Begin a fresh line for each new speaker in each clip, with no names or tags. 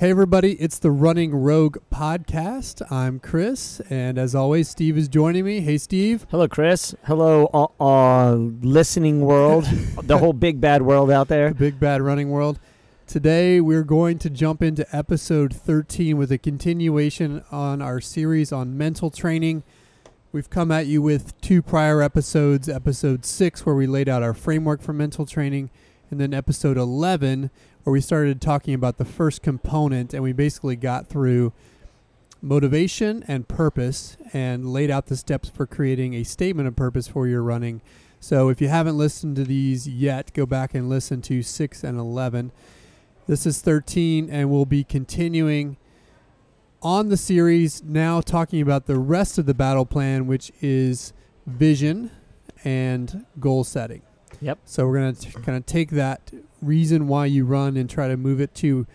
Hey, everybody, it's the Running Rogue podcast. I'm Chris, and as always, Steve is joining me. Hey, Steve.
Hello, Chris. Hello, uh, uh, listening world, the whole big bad world out there.
The big bad running world. Today, we're going to jump into episode 13 with a continuation on our series on mental training. We've come at you with two prior episodes episode 6, where we laid out our framework for mental training, and then episode 11 where we started talking about the first component and we basically got through motivation and purpose and laid out the steps for creating a statement of purpose for your running. So if you haven't listened to these yet, go back and listen to 6 and 11. This is 13 and we'll be continuing on the series now talking about the rest of the battle plan which is vision and goal setting.
Yep.
So we're going to kind of take that reason why you run and try to move it to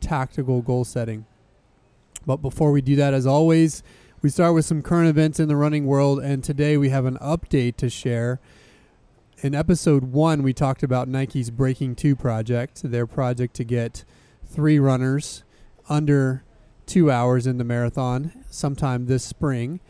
tactical goal setting. But before we do that, as always, we start with some current events in the running world, and today we have an update to share. In episode one, we talked about Nike's Breaking Two project, their project to get three runners under two hours in the marathon sometime this spring.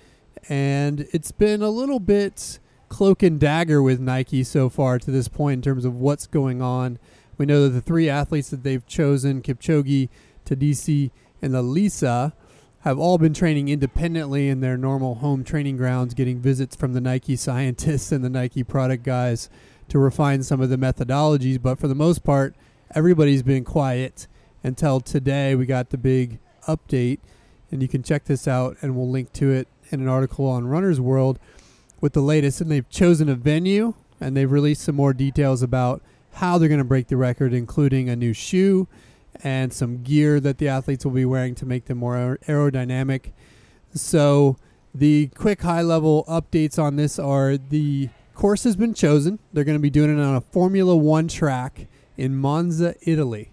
And it's been a little bit cloak and dagger with Nike so far to this point in terms of what's going on. We know that the three athletes that they've chosen, Kipchoge, Tadese, and Lelisa, have all been training independently in their normal home training grounds, getting visits from the Nike scientists and the Nike product guys to refine some of the methodologies. But for the most part, everybody's been quiet until today. We got the big update, and you can check this out, and we'll link to it in an article on Runner's World with the latest, and they've chosen a venue and they've released some more details about how they're going to break the record, including a new shoe and some gear that the athletes will be wearing to make them more aerodynamic. So, the quick high level updates on this are the course has been chosen. They're going to be doing it on a Formula One track in Monza, Italy.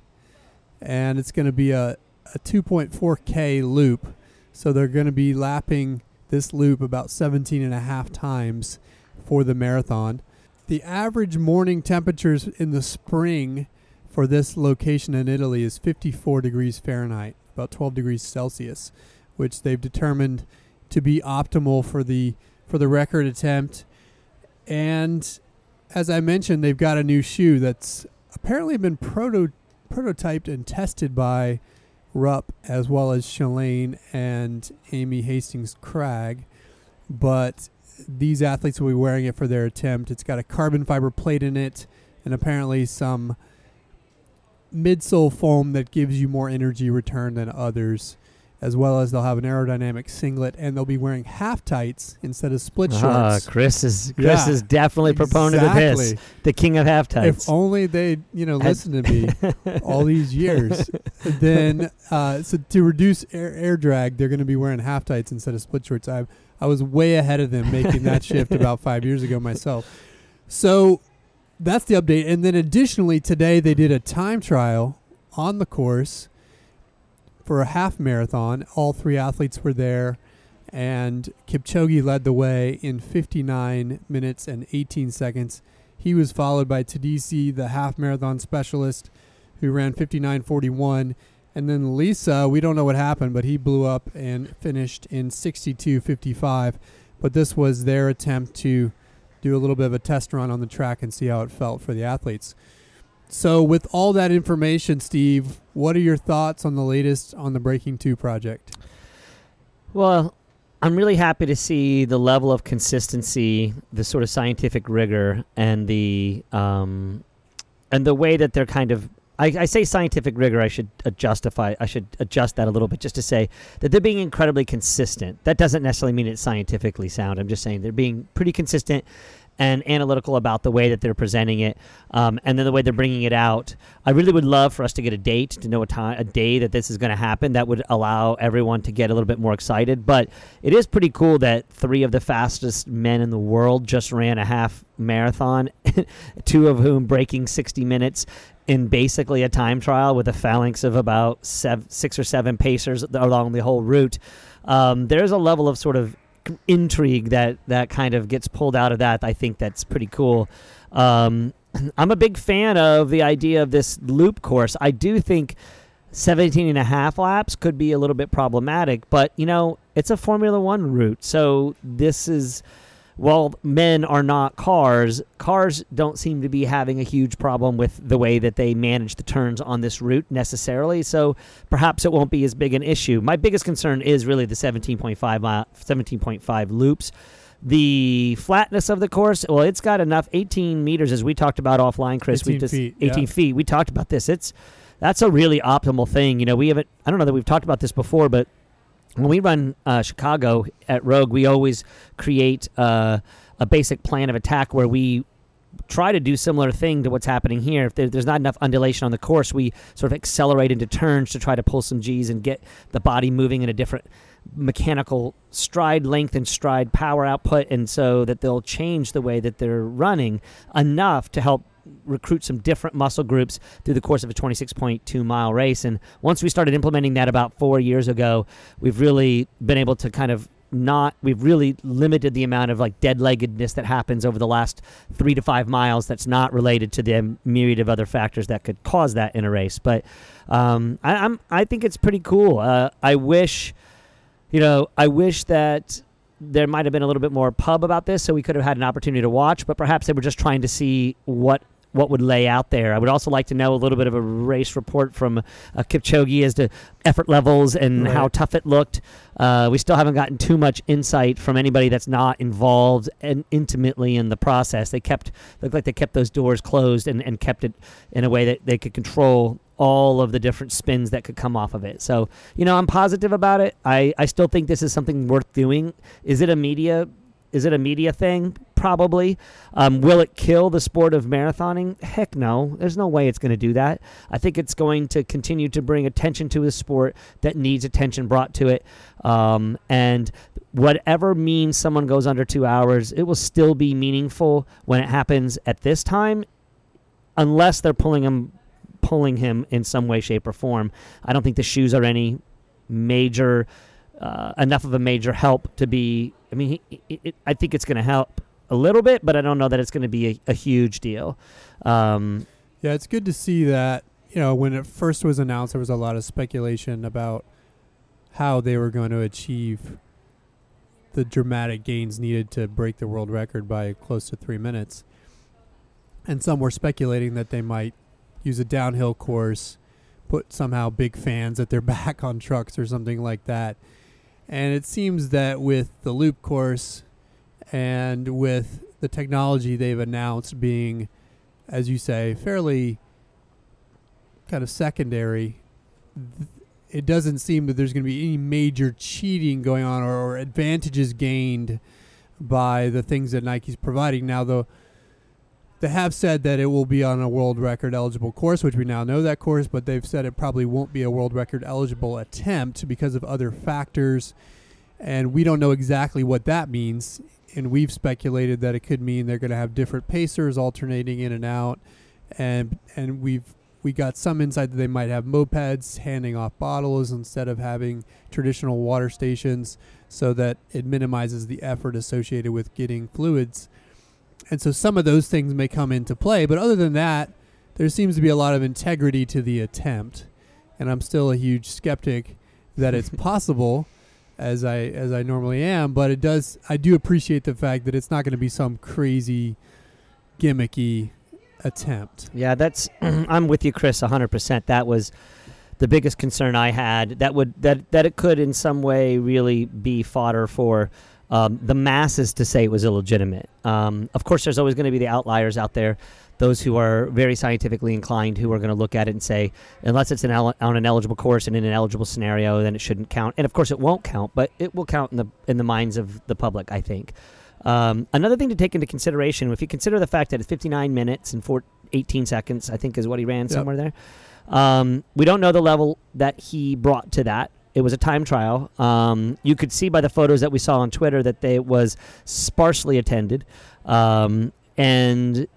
And it's going to be a, a 2.4K loop. So, they're going to be lapping this loop about 17 and a half times for the marathon. The average morning temperatures in the spring for this location in Italy is 54 degrees Fahrenheit, about 12 degrees Celsius, which they've determined to be optimal for the for the record attempt. And as I mentioned, they've got a new shoe that's apparently been proto- prototyped and tested by Rupp as well as Shalane and Amy Hastings Cragg. But these athletes will be wearing it for their attempt. It's got a carbon fiber plate in it and apparently some midsole foam that gives you more energy return than others as well as they'll have an aerodynamic singlet and they'll be wearing half tights instead of split ah,
shorts. Chris is Chris yeah, is definitely proponent of this, the king of half tights.
If only they you know listen to me all these years, then uh, so to reduce air, air drag, they're going to be wearing half tights instead of split shorts. I I was way ahead of them making that shift about five years ago myself. So that's the update, and then additionally today they did a time trial on the course for a half marathon. All three athletes were there, and Kipchoge led the way in 59 minutes and 18 seconds. He was followed by Tadese, the half marathon specialist, who ran 59.41. And then Lisa, we don't know what happened, but he blew up and finished in 62.55. But this was their attempt to do a little bit of a test run on the track and see how it felt for the athletes. So, with all that information, Steve, what are your thoughts on the latest on the Breaking Two project?
Well, I'm really happy to see the level of consistency, the sort of scientific rigor, and the um, and the way that they're kind of. I, I say scientific rigor. I should justify. I should adjust that a little bit, just to say that they're being incredibly consistent. That doesn't necessarily mean it's scientifically sound. I'm just saying they're being pretty consistent and analytical about the way that they're presenting it, um, and then the way they're bringing it out. I really would love for us to get a date, to know a time, a day that this is going to happen. That would allow everyone to get a little bit more excited. But it is pretty cool that three of the fastest men in the world just ran a half marathon, two of whom breaking 60 minutes in basically a time trial with a phalanx of about six or seven pacers along the whole route. Um, there's a level of sort of intrigue that that kind of gets pulled out of that. I think that's pretty cool. Um, I'm a big fan of the idea of this loop course. I do think 17 and a half laps could be a little bit problematic, but you know, it's a Formula 1 route. So this is while men are not cars, cars don't seem to be having a huge problem with the way that they manage the turns on this route necessarily. So perhaps it won't be as big an issue. My biggest concern is really the 17.5 mile, 17.5 loops. The flatness of the course, well, it's got enough 18 meters as we talked about offline, Chris.
18
we just
feet,
18
yeah.
feet. We talked about this. It's that's a really optimal thing. You know, we haven't. I don't know that we've talked about this before, but when we run uh, Chicago at Rogue, we always create uh, a basic plan of attack where we try to do similar thing to what's happening here. If there's not enough undulation on the course, we sort of accelerate into turns to try to pull some G's and get the body moving in a different mechanical stride length and stride power output, and so that they'll change the way that they're running enough to help recruit some different muscle groups through the course of a 26.2 mile race. And once we started implementing that about four years ago, we've really been able to kind of not we've really limited the amount of like dead leggedness that happens over the last three to five miles that's not related to the myriad of other factors that could cause that in a race but um, I, I'm I think it's pretty cool uh, I wish you know I wish that there might have been a little bit more pub about this so we could have had an opportunity to watch but perhaps they were just trying to see what what would lay out there. I would also like to know a little bit of a race report from uh, Kipchoge as to effort levels and
Right.
how tough it looked. Uh, we still haven't gotten too much insight from anybody that's not involved and intimately in the process. They kept looked like they kept those doors closed and, and kept it in a way that they could control all of the different spins that could come off of it. So, you know, I'm positive about it. I, I still think this is something worth doing. Is it a media is it a media thing? Probably. Um, will it kill the sport of marathoning? Heck no. There's no way it's going to do that. I think it's going to continue to bring attention to a sport that needs attention brought to it. Um, and whatever means someone goes under two hours, it will still be meaningful when it happens at this time, unless they're pulling him, pulling him in some way, shape, or form. I don't think the shoes are any major uh, enough of a major help to be. I mean, he, it, it, I think it's going to help a little bit, but I don't know that it's going to be a, a huge deal. Um,
Yeah, it's good to see that. You know, when it first was announced, there was a lot of speculation about how they were going to achieve the dramatic gains needed to break the world record by close to three minutes. And some were speculating that they might use a downhill course, put somehow big fans at their back on trucks or something like that. And it seems that with the loop course and with the technology they've announced being, as you say, fairly kind of secondary, th- it doesn't seem that there's going to be any major cheating going on or, or advantages gained by the things that Nike's providing. Now, though, they have said that it will be on a world record eligible course, which we now know that course, but they've said it probably won't be a world record eligible attempt because of other factors. And we don't know exactly what that means. And we've speculated that it could mean they're going to have different pacers alternating in and out. And and we've we got some insight that they might have mopeds handing off bottles instead of having traditional water stations so that it minimizes the effort associated with getting fluids. And so some of those things may come into play, but other than that, there seems to be a lot of integrity to the attempt. And I'm still a huge skeptic that it's possible as I as I normally am, but it does I do appreciate the fact that it's not going to be some crazy gimmicky attempt.
Yeah, that's. I'm with you, Chris. 100. percent That was the biggest concern I had. That would that that it could in some way really be fodder for um, the masses to say it was illegitimate. Um, of course, there's always going to be the outliers out there, those who are very scientifically inclined, who are going to look at it and say, unless it's an el- on an eligible course and in an eligible scenario, then it shouldn't count. And of course, it won't count, but it will count in the in the minds of the public. I think. Um, another thing to take into consideration, if you consider the fact that it's 59 minutes and four, 18 seconds, I think is what he ran
Yep.
somewhere there. Um, we don't know the level that he brought to that. It was a time trial. Um, you could see by the photos that we saw on Twitter that they, it was sparsely attended. Um, and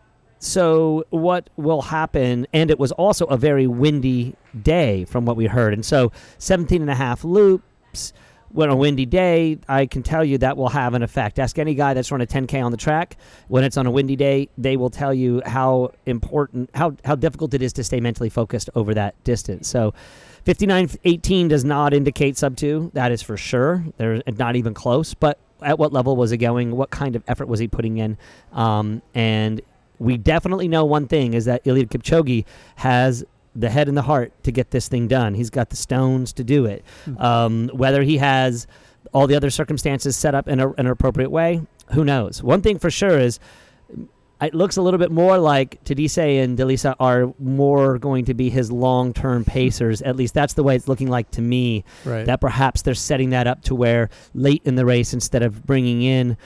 so what will happen and it was also a very windy day from what we heard and so 17 and a half loops when a windy day i can tell you that will have an effect ask any guy that's run a 10k on the track when it's on a windy day they will tell you how important how, how difficult it is to stay mentally focused over that distance so 59.18 does not indicate sub two. That is for sure. They're not even close. But at what level was he going? What kind of effort was he putting in? Um, and we definitely know one thing is that Eliud Kipchoge has the head and the heart to get this thing done. He's got the stones to do it.
Hmm.
Um, whether he has all the other circumstances set up in, a, in an appropriate way, who knows? One thing for sure is it looks a little bit more like Tadese and Delisa are more going to be his long-term pacers. At least that's the way it's looking like to me.
Right.
That perhaps they're setting that up to where late in the race, instead of bringing in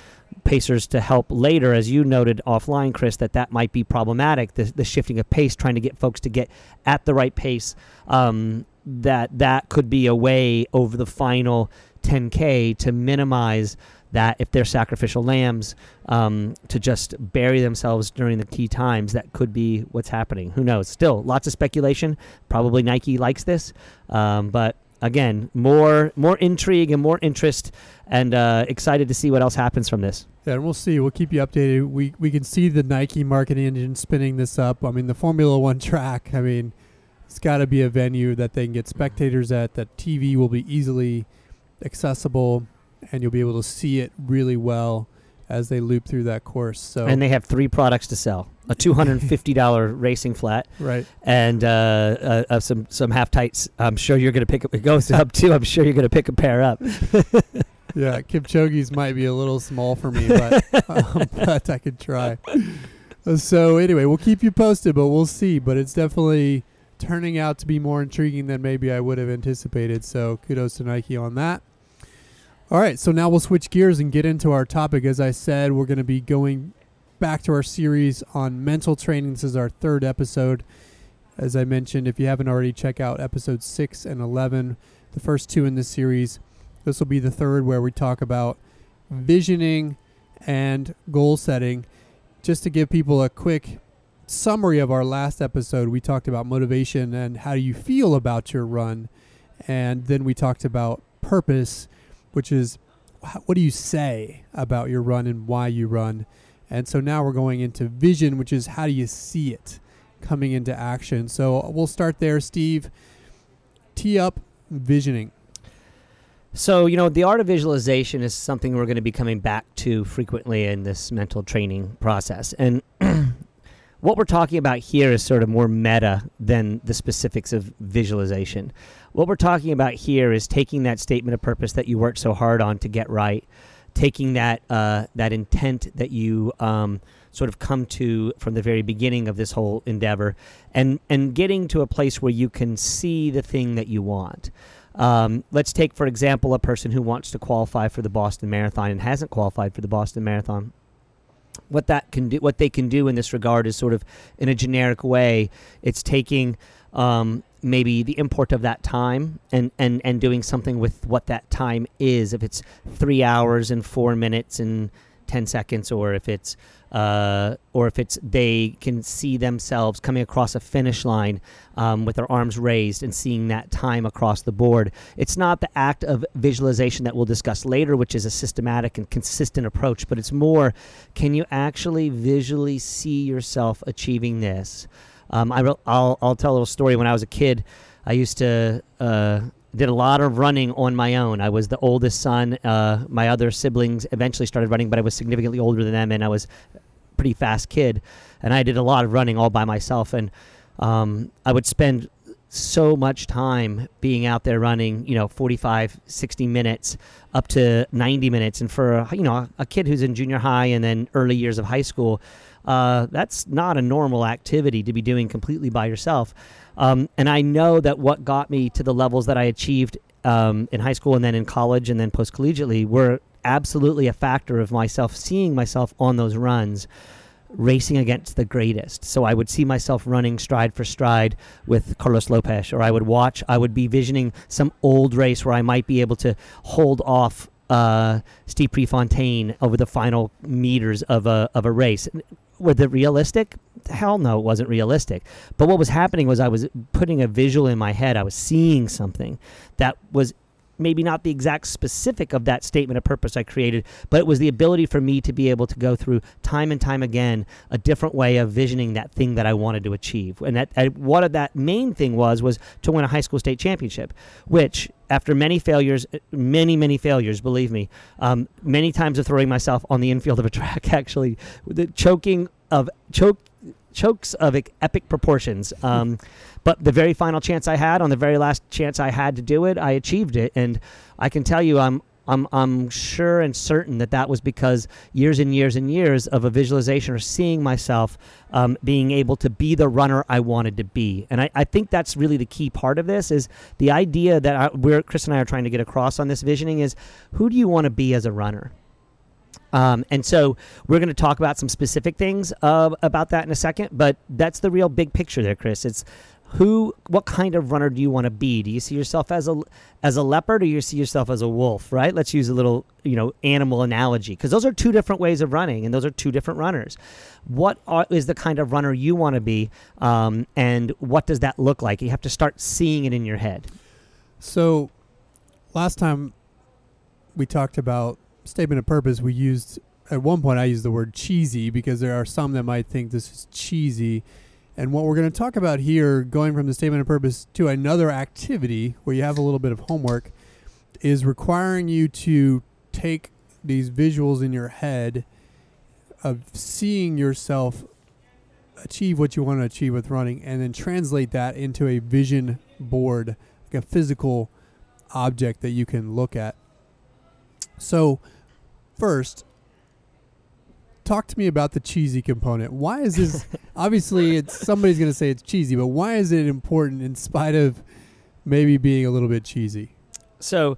pacers to help later, as you noted offline, Chris, that that might be problematic. The, the shifting of pace, trying to get folks to get at the right pace. Um, that that could be a way over the final 10k to minimize that if they're sacrificial lambs um, to just bury themselves during the key times that could be what's happening who knows still lots of speculation probably nike likes this um, but again more more intrigue and more interest and uh, excited to see what else happens from this
Yeah, and we'll see. We'll keep you updated. We we can see the Nike marketing engine spinning this up. I mean, the Formula One track. I mean, it's got to be a venue that they can get spectators at. That TV will be easily accessible, and you'll be able to see it really well as they loop through that course. So
and they have three products to sell a $250 racing flat
right,
and uh, uh, uh, some some half tights i'm sure you're going to pick up it goes up too i'm sure you're going to pick a pair up
yeah, Kipchoge's might be a little small for me, but um, but I could try. So anyway, we'll keep you posted, but we'll see. But it's definitely turning out to be more intriguing than maybe I would have anticipated. So kudos to Nike on that. All right, so now we'll switch gears and get into our topic. As I said, we're going to be going back to our series on mental training. This is our third episode. As I mentioned, if you haven't already, check out episodes six and eleven, the first two in this series. This will be the third where we talk about visioning and goal setting. Just to give people a quick summary of our last episode, we talked about motivation and how you feel about your run. And then we talked about purpose, which is what do you say about your run and why you run. And so now we're going into vision, which is how do you see it coming into action. So we'll start there, Steve. Tee up visioning.
So, you know, the art of visualization is something we're going to be coming back to frequently in this mental training process. And what we're talking about here is sort of more meta than the specifics of visualization. What we're talking about here is taking that statement of purpose that you worked so hard on to get right, taking that uh, that intent that you um, sort of come to from the very beginning of this whole endeavor, and and getting to a place where you can see the thing that you want. Um, let's take, for example, a person who wants to qualify for the Boston Marathon and hasn't qualified for the Boston Marathon. What that can do, what they can do in this regard, is sort of in a generic way. It's taking um, maybe the import of that time and, and, and doing something with what that time is. If it's three hours and four minutes and ten seconds, or if it's uh, or if it's they can see themselves coming across a finish line um, with their arms raised and seeing that time across the board. It's not the act of visualization that we'll discuss later, which is a systematic and consistent approach, but it's more can you actually visually see yourself achieving this? Um, I will, I'll, I'll tell a little story. When I was a kid, I used to uh, did a lot of running on my own. I was the oldest son. Uh, my other siblings eventually started running, but I was significantly older than them, and I was a pretty fast kid. And I did a lot of running all by myself, and um, I would spend so much time being out there running, you know, 45, 60 minutes up to 90 minutes. And for, you know, a, a kid who's in junior high and then early years of high school, uh, that's not a normal activity to be doing completely by yourself. Um, and I know that what got me to the levels that I achieved um, in high school and then in college and then post collegiately were absolutely a factor of myself seeing myself on those runs racing against the greatest. So I would see myself running stride for stride with Carlos Lopes, or I would watch, I would be visioning some old race where I might be able to hold off uh, Steve Prefontaine over the final meters of a, of a race. Was it realistic? Hell no, it wasn't realistic. But what was happening was I was putting a visual in my head. I was seeing something that was maybe not the exact specific of that statement of purpose I created, but it was the ability for me to be able to go through time and time again a different way of visioning that thing that I wanted to achieve. And that and what that main thing was was to win a high school state championship, which after many failures, many many failures, believe me, um, many times of throwing myself on the infield of a track, actually, the choking of choke chokes of epic proportions. Um, but the very final chance I had, on the very last chance I had to do it, I achieved it, and I can tell you, I'm I'm I'm sure and certain that that was because years and years and years of a visualization or seeing myself um, being able to be the runner I wanted to be, and I, I think that's really the key part of this is the idea that I, we're Chris and I are trying to get across on this visioning is who do you want to be as a runner. Um, and so we're going to talk about some specific things uh, about that in a second, but that's the real big picture there, Chris. It's who what kind of runner do you want to be? Do you see yourself as a as a leopard or you see yourself as a wolf right? Let's use a little you know animal analogy because those are two different ways of running and those are two different runners. What are, is the kind of runner you want to be um, and what does that look like? You have to start seeing it in your head.
So last time we talked about statement of purpose we used at one point i used the word cheesy because there are some that might think this is cheesy and what we're going to talk about here, going from the statement of purpose to another activity where you have a little bit of homework, is requiring you to take these visuals in your head of seeing yourself achieve what you want to achieve with running and then translate that into a vision board, like a physical object that you can look at. So, first, talk to me about the cheesy component. Why is this? obviously, it's somebody's going to say it's cheesy, but why is it important in spite of maybe being a little bit cheesy?
So,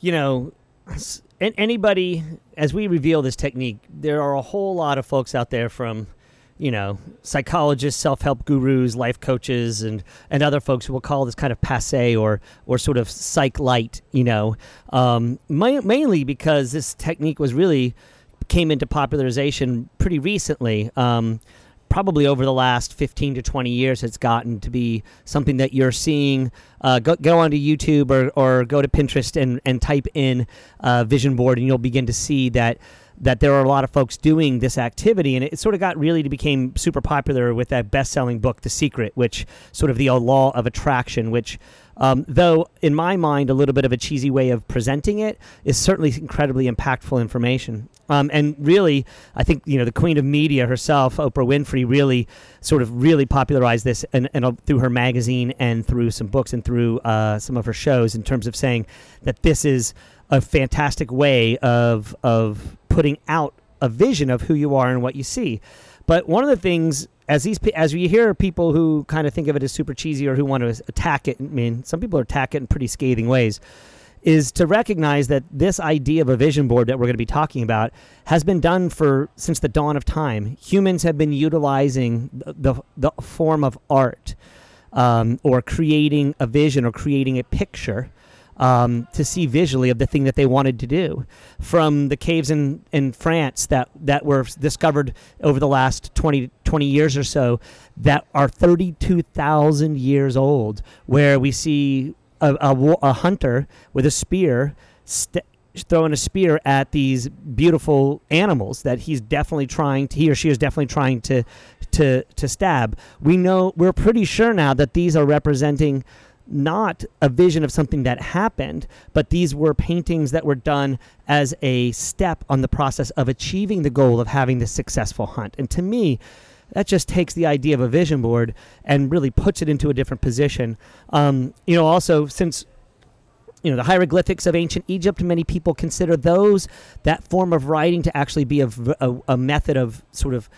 you know, anybody as we reveal this technique, there are a whole lot of folks out there from you know, psychologists, self-help gurus, life coaches, and and other folks who will call this kind of passe or or sort of psych light. You know, um, mainly because this technique was really came into popularization pretty recently. Um, probably over the last 15 to 20 years it's gotten to be something that you're seeing uh, go, go onto youtube or, or go to pinterest and, and type in uh, vision board and you'll begin to see that that there are a lot of folks doing this activity and it sort of got really to became super popular with that best-selling book the secret which sort of the law of attraction which um, though, in my mind, a little bit of a cheesy way of presenting it is certainly incredibly impactful information. Um, and really, I think you know the queen of media herself, Oprah Winfrey, really sort of really popularized this, and, and uh, through her magazine and through some books and through uh, some of her shows, in terms of saying that this is a fantastic way of of putting out a vision of who you are and what you see. But one of the things as these as we hear people who kind of think of it as super cheesy or who want to attack it, I mean, some people attack it in pretty scathing ways, is to recognize that this idea of a vision board that we're going to be talking about has been done for since the dawn of time. Humans have been utilizing the the, the form of art um, or creating a vision or creating a picture um, to see visually of the thing that they wanted to do. From the caves in, in France that, that were discovered over the last 20, 20 years or so that are 32,000 years old, where we see a, a, a hunter with a spear st- throwing a spear at these beautiful animals that he's definitely trying to, he or she is definitely trying to to to stab. We know we're pretty sure now that these are representing not a vision of something that happened, but these were paintings that were done as a step on the process of achieving the goal of having this successful hunt. And to me, that just takes the idea of a vision board and really puts it into a different position. Um, you know, also since you know the hieroglyphics of ancient Egypt, many people consider those that form of writing to actually be a, a, a method of sort of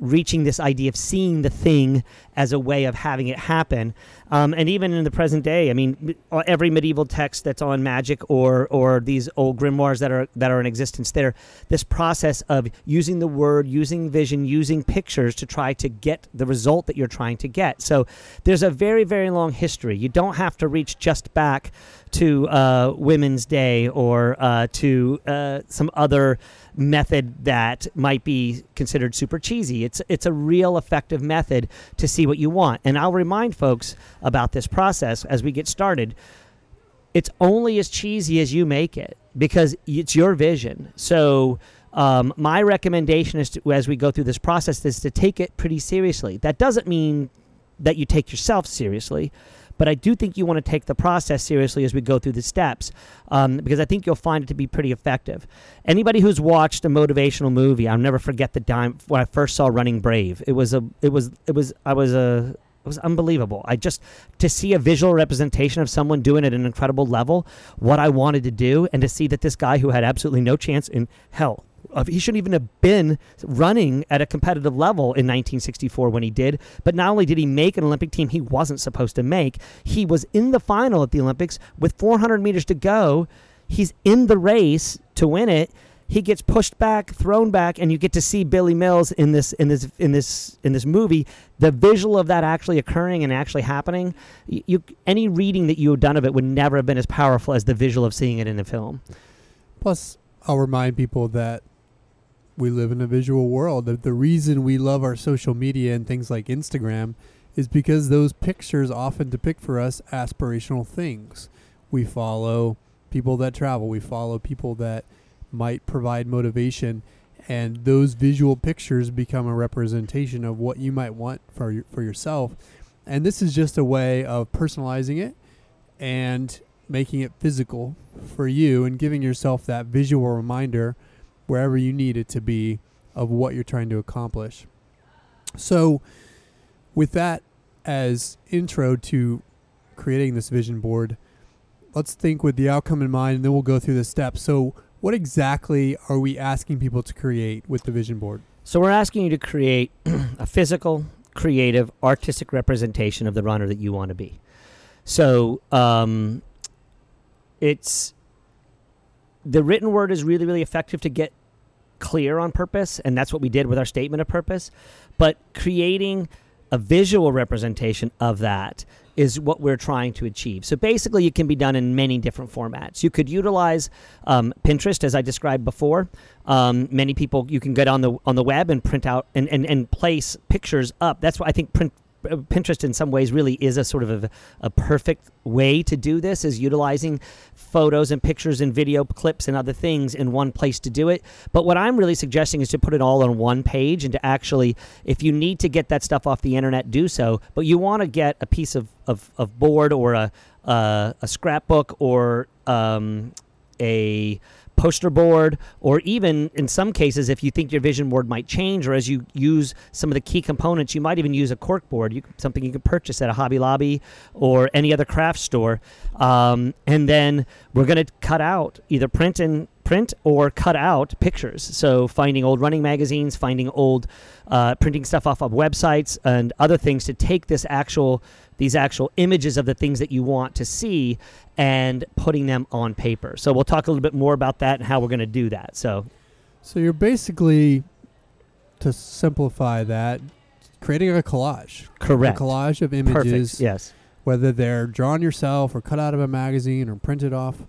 reaching this idea of seeing the thing as a way of having it happen. Um, and even in the present day, I mean, every medieval text that's on magic or or these old grimoires that are that are in existence, there this process of using the word, using vision, using pictures to try to get the result that you're trying to get. So there's a very very long history. You don't have to reach just back to uh, Women's Day or uh, to uh, some other method that might be considered super cheesy. It's it's a real effective method to see what you want. And I'll remind folks about this process as we get started. it's only as cheesy as you make it because it's your vision. So um, my recommendation is to, as we go through this process is to take it pretty seriously. That doesn't mean that you take yourself seriously, but I do think you want to take the process seriously as we go through the steps um, because I think you'll find it to be pretty effective. Anybody who's watched a motivational movie, I'll never forget the time when I first saw Running Brave. It was a, it was, it was, I was a, it was unbelievable. I just to see a visual representation of someone doing it at an incredible level, what I wanted to do, and to see that this guy who had absolutely no chance in hell he shouldn't even have been running at a competitive level in 1964 when he did. But not only did he make an Olympic team he wasn't supposed to make, he was in the final at the Olympics with 400 meters to go. He's in the race to win it. He gets pushed back, thrown back, and you get to see Billy Mills in this in this in this in this movie. The visual of that actually occurring and actually happening, you, any reading that you had done of it would never have been as powerful as the visual of seeing it in a film.
Plus, I'll remind people that we live in a visual world. The, the reason we love our social media and things like Instagram is because those pictures often depict for us aspirational things. We follow people that travel, we follow people that might provide motivation, and those visual pictures become a representation of what you might want for for yourself. And this is just a way of personalizing it and making it physical for you and giving yourself that visual reminder wherever you need it to be of what you're trying to accomplish. So, with that as intro to creating this vision board, let's think with the outcome in mind and then we'll go through the steps. So, what exactly are we asking people to create with the vision board?
So, we're asking you to create a physical, creative, artistic representation of the runner that you want to be. So, um, it's the written word is really, really effective to get clear on purpose, and that's what we did with our statement of purpose. But creating a visual representation of that is what we're trying to achieve. So basically, it can be done in many different formats. You could utilize um, Pinterest, as I described before. Um, many people you can get on the on the web and print out and, and, and place pictures up. That's what I think print Pinterest in some ways really is a sort of a, a, perfect way to do this is utilizing photos and pictures and video clips and other things in one place to do it. But what I'm really suggesting is to put it all on one page and to actually, if you need to get that stuff off the internet, do so. But you want to get a piece of, of, of board or a, uh, a scrapbook or um, a poster board, or even in some cases, if you think your vision board might change, or as you use some of the key components, you might even use a cork board, you, something you can purchase at a Hobby Lobby or any other craft store. Um, and then we're going to cut out either print and print or cut out pictures. So finding old running magazines, finding old uh, printing stuff off of websites and other things to take this actual these actual images of the things that you want to see and putting them on paper. So we'll talk a little bit more about that and how we're going to do that. So
so you're basically to simplify that creating a collage.
Correct.
A collage of images.
Perfect. Yes.
Whether they're drawn yourself or cut out of a magazine or printed off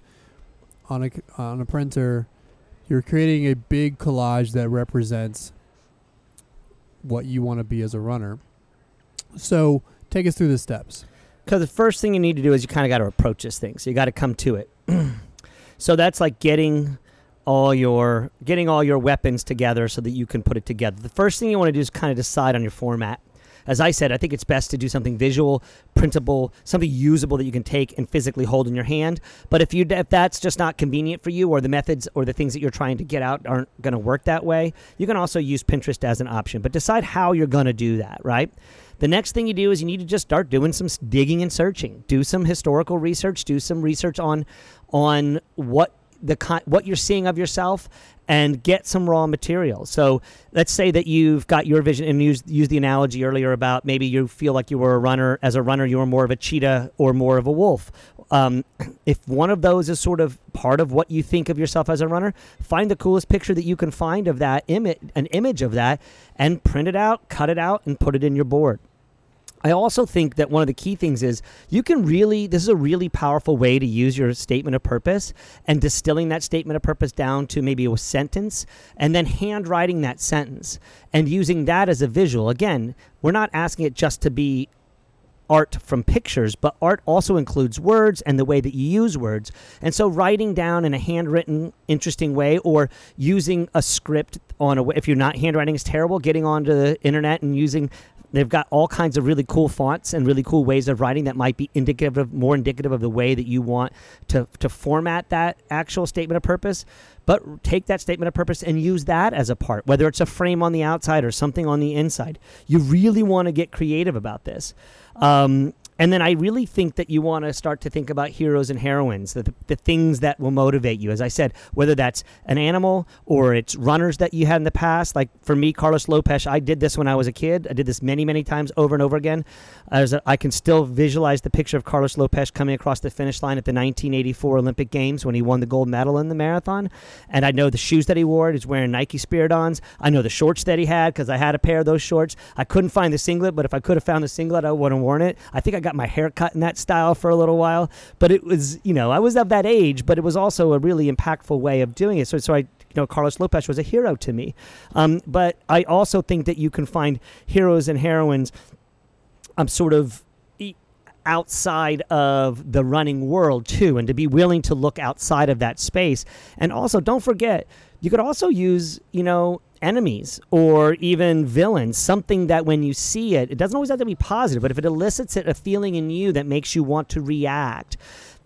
on a on a printer, you're creating a big collage that represents what you want to be as a runner. So, take us through the steps.
Because the first thing you need to do is you kind of got to approach this thing. So you got to come to it. so that's like getting all your getting all your weapons together so that you can put it together. The first thing you want to do is kind of decide on your format as I said, I think it's best to do something visual, printable, something usable that you can take and physically hold in your hand. But if you if that's just not convenient for you, or the methods or the things that you're trying to get out aren't going to work that way, you can also use Pinterest as an option. But decide how you're going to do that, right? The next thing you do is you need to just start doing some digging and searching. Do some historical research. Do some research on on what the what you're seeing of yourself and get some raw material. So let's say that you've got your vision and use use the analogy earlier about maybe you feel like you were a runner as a runner you were more of a cheetah or more of a wolf. Um, if one of those is sort of part of what you think of yourself as a runner, find the coolest picture that you can find of that image, an image of that, and print it out, cut it out, and put it in your board. I also think that one of the key things is you can really, this is a really powerful way to use your statement of purpose and distilling that statement of purpose down to maybe a sentence and then handwriting that sentence and using that as a visual. Again, we're not asking it just to be art from pictures, but art also includes words and the way that you use words. And so, writing down in a handwritten, interesting way, or using a script on a if you're not handwriting is terrible, getting onto the internet and using They've got all kinds of really cool fonts and really cool ways of writing that might be indicative of more indicative of the way that you want to to format that actual statement of purpose. But take that statement of purpose and use that as a part, whether it's a frame on the outside or something on the inside. You really want to get creative about this. Um, and then I really think that you want to start to think about heroes and heroines, the, the things that will motivate you. As I said, whether that's an animal or it's runners that you had in the past. Like for me, Carlos Lopes, I did this when I was a kid. I did this many, many times over and over again. As I can still visualize the picture of Carlos Lopes coming across the finish line at the 1984 Olympic Games when he won the gold medal in the marathon. And I know the shoes that he wore. He's wearing Nike Spiridons. I know the shorts that he had because I had a pair of those shorts. I couldn't find the singlet, but if I could have found the singlet, I would have worn it. I think I got got my hair cut in that style for a little while. But it was, you know, I was of that age, but it was also a really impactful way of doing it. So, so I, you know, Carlos Lopes was a hero to me. Um, but I also think that you can find heroes and heroines. I'm um, sort of outside of the running world too and to be willing to look outside of that space and also don't forget you could also use you know enemies or even villains, something that when you see it, it doesn't always have to be positive, but if it elicits it, a feeling in you that makes you want to react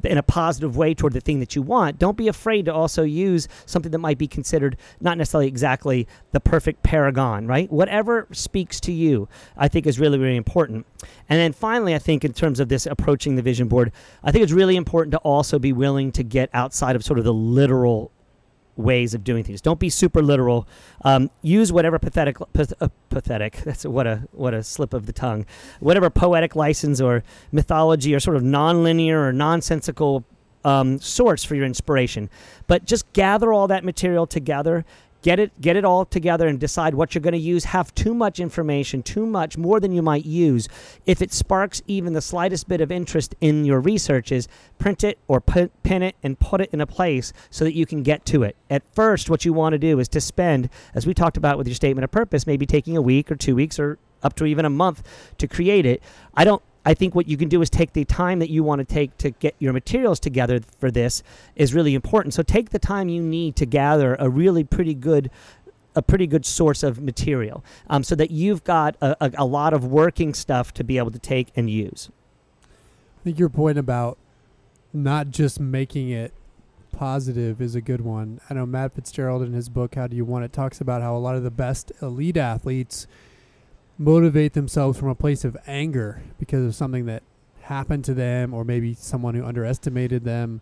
in a positive way toward the thing that you want, don't be afraid to also use something that might be considered not necessarily exactly the perfect paragon, right? Whatever speaks to you, I think is really, really important. And then finally, I think in terms of this approaching the vision board, I think it's really important to also be willing to get outside of sort of the literal ways of doing things. Don't be super literal. Um, use whatever pathetic, uh, pathetic. That's what a what a slip of the tongue. Whatever poetic license or mythology or sort of nonlinear or nonsensical um, source for your inspiration. But just gather all that material together get it get it all together and decide what you're going to use. Have too much information too much more than you might use. If it sparks even the slightest bit of interest in your researches print it or put, pin it and put it in a place so that you can get to it. At first what you want to do is to spend as we talked about with your statement of purpose maybe taking a week or two weeks or up to even a month to create it. I don't I think what you can do is take the time that you want to take to get your materials together for this is really important. So take the time you need to gather a really pretty good a pretty good source of material um, so that you've got a, a, a lot of working stuff to be able to take and use.
I think your point about not just making it positive is a good one. I know Matt Fitzgerald in his book How Do You Want It talks about how a lot of the best elite athletes – motivate themselves from a place of anger because of something that happened to them or maybe someone who underestimated them.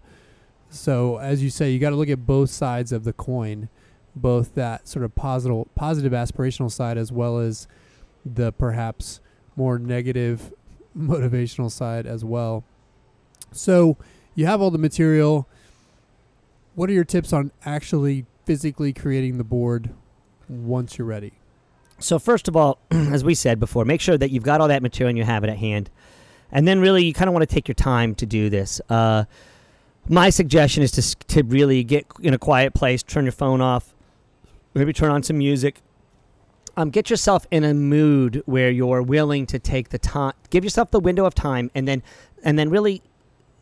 So as you say, you got to look at both sides of the coin, both that sort of positive positive aspirational side as well as the perhaps more negative motivational side as well. So you have all the material. What are your tips on actually physically creating the board once you're ready?
So first of all, as we said before, make sure that you've got all that material and you have it at hand, and then really you kind of want to take your time to do this. Uh, my suggestion is to to really get in a quiet place, turn your phone off, maybe turn on some music. Um, get yourself in a mood where you're willing to take the time, give yourself the window of time, and then and then really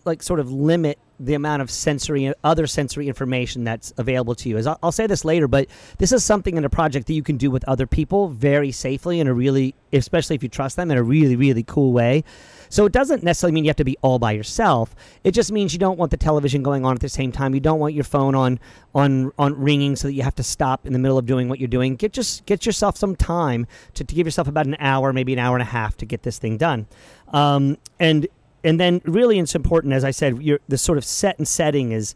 like sort of limit the amount of sensory other sensory information that's available to you. As I'll, I'll, say this later but this is something in a project that you can do with other people very safely in a really especially if you trust them in a really really cool way. So it doesn't necessarily mean you have to be all by yourself. It just means you don't want the television going on at the same time. You don't want your phone on on on ringing so that you have to stop in the middle of doing what you're doing. Get just get yourself some time to, to give yourself about an hour maybe an hour and a half to get this thing done. Um, and and then really it's important as i said the sort of set and setting is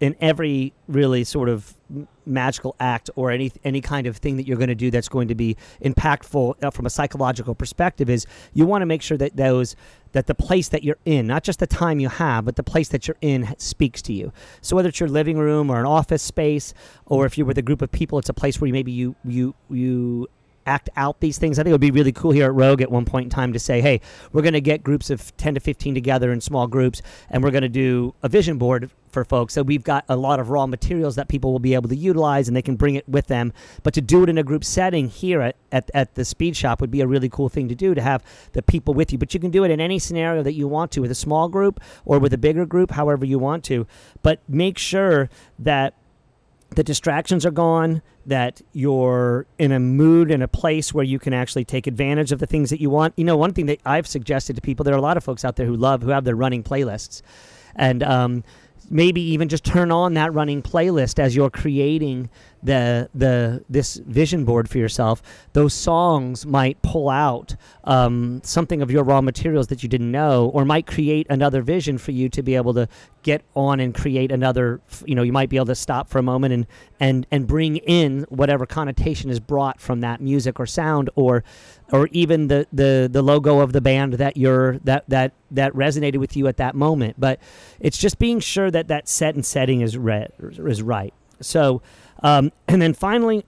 in every really sort of magical act or any any kind of thing that you're going to do that's going to be impactful uh, from a psychological perspective is you want to make sure that those that the place that you're in not just the time you have but the place that you're in speaks to you. So whether it's your living room or an office space or if you're with a group of people it's a place where maybe you you you act out these things. I think it would be really cool here at Rogue at one point in time to say, hey, we're going to get groups of 10 to 15 together in small groups, and we're going to do a vision board for folks. So we've got a lot of raw materials that people will be able to utilize and they can bring it with them. But to do it in a group setting here at, at, at the speed shop would be a really cool thing to do to have the people with you. But you can do it in any scenario that you want to with a small group or with a bigger group, however you want to. But make sure that the distractions are gone, that you're in a mood and a place where you can actually take advantage of the things that you want. You know, one thing that I've suggested to people, there are a lot of folks out there who love, who have their running playlists. And um, maybe even just turn on that running playlist as you're creating the the this vision board for yourself those songs might pull out um, something of your raw materials that you didn't know or might create another vision for you to be able to get on and create another you know you might be able to stop for a moment and and and bring in whatever connotation is brought from that music or sound or or even the the the logo of the band that you're that that that resonated with you at that moment. But it's just being sure that that set and setting is re- is right. So um, and then finally,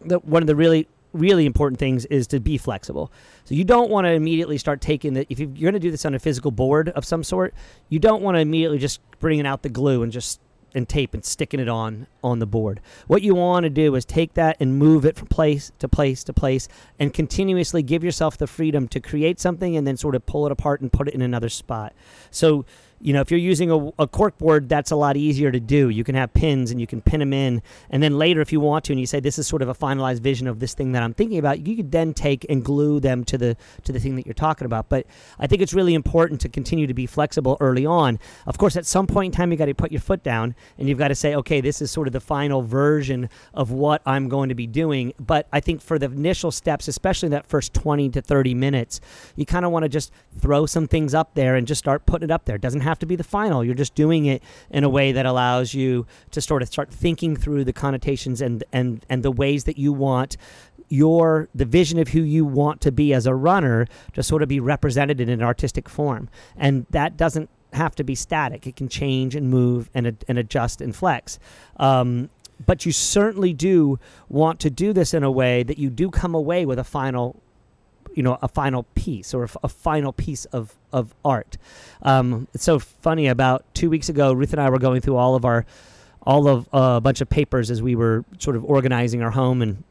the, one of the really really important things is to be flexible. So you don't want to immediately start taking the if you're going to do this on a physical board of some sort, you don't want to immediately just bringing out the glue and just and tape and sticking it on on the board. What you want to do is take that and move it from place to place to place and continuously give yourself the freedom to create something and then sort of pull it apart and put it in another spot. So you know, if you're using a, a cork board, that's a lot easier to do. You can have pins and you can pin them in. And then later, if you want to, and you say this is sort of a finalized vision of this thing that I'm thinking about, you could then take and glue them to the to the thing that you're talking about. But I think it's really important to continue to be flexible early on. Of course, at some point in time, you got to put your foot down and you've got to say, okay, this is sort of the final version of what I'm going to be doing. But I think for the initial steps, especially that first 20 to 30 minutes, you kind of want to just throw some things up there and just start putting it up there. It doesn't have to be the final. You're just doing it in a way that allows you to sort of start thinking through the connotations and and and the ways that you want your the vision of who you want to be as a runner to sort of be represented in an artistic form. And that doesn't have to be static. It can change and move and, and adjust and flex. Um, but you certainly do want to do this in a way that you do come away with a final you know a final piece or a, final piece of of art. Um, it's so funny. About two weeks ago, Ruth and I were going through all of our all of uh, a bunch of papers as we were sort of organizing our home, and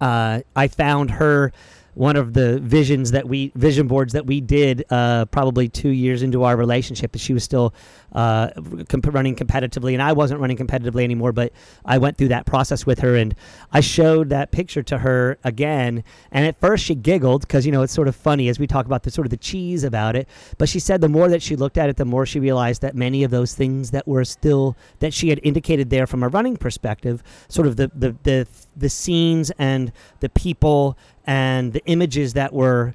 uh, I found her one of the visions that we vision boards that we did uh, probably two years into our relationship. She was still uh, comp- running competitively, and I wasn't running competitively anymore. But I went through that process with her, and I showed that picture to her again. And at first, she giggled because you know it's sort of funny as we talk about the sort of the cheese about it. But she said the more that she looked at it, the more she realized that many of those things that were still that she had indicated there from a running perspective, sort of the the the, the scenes and the people and the images that were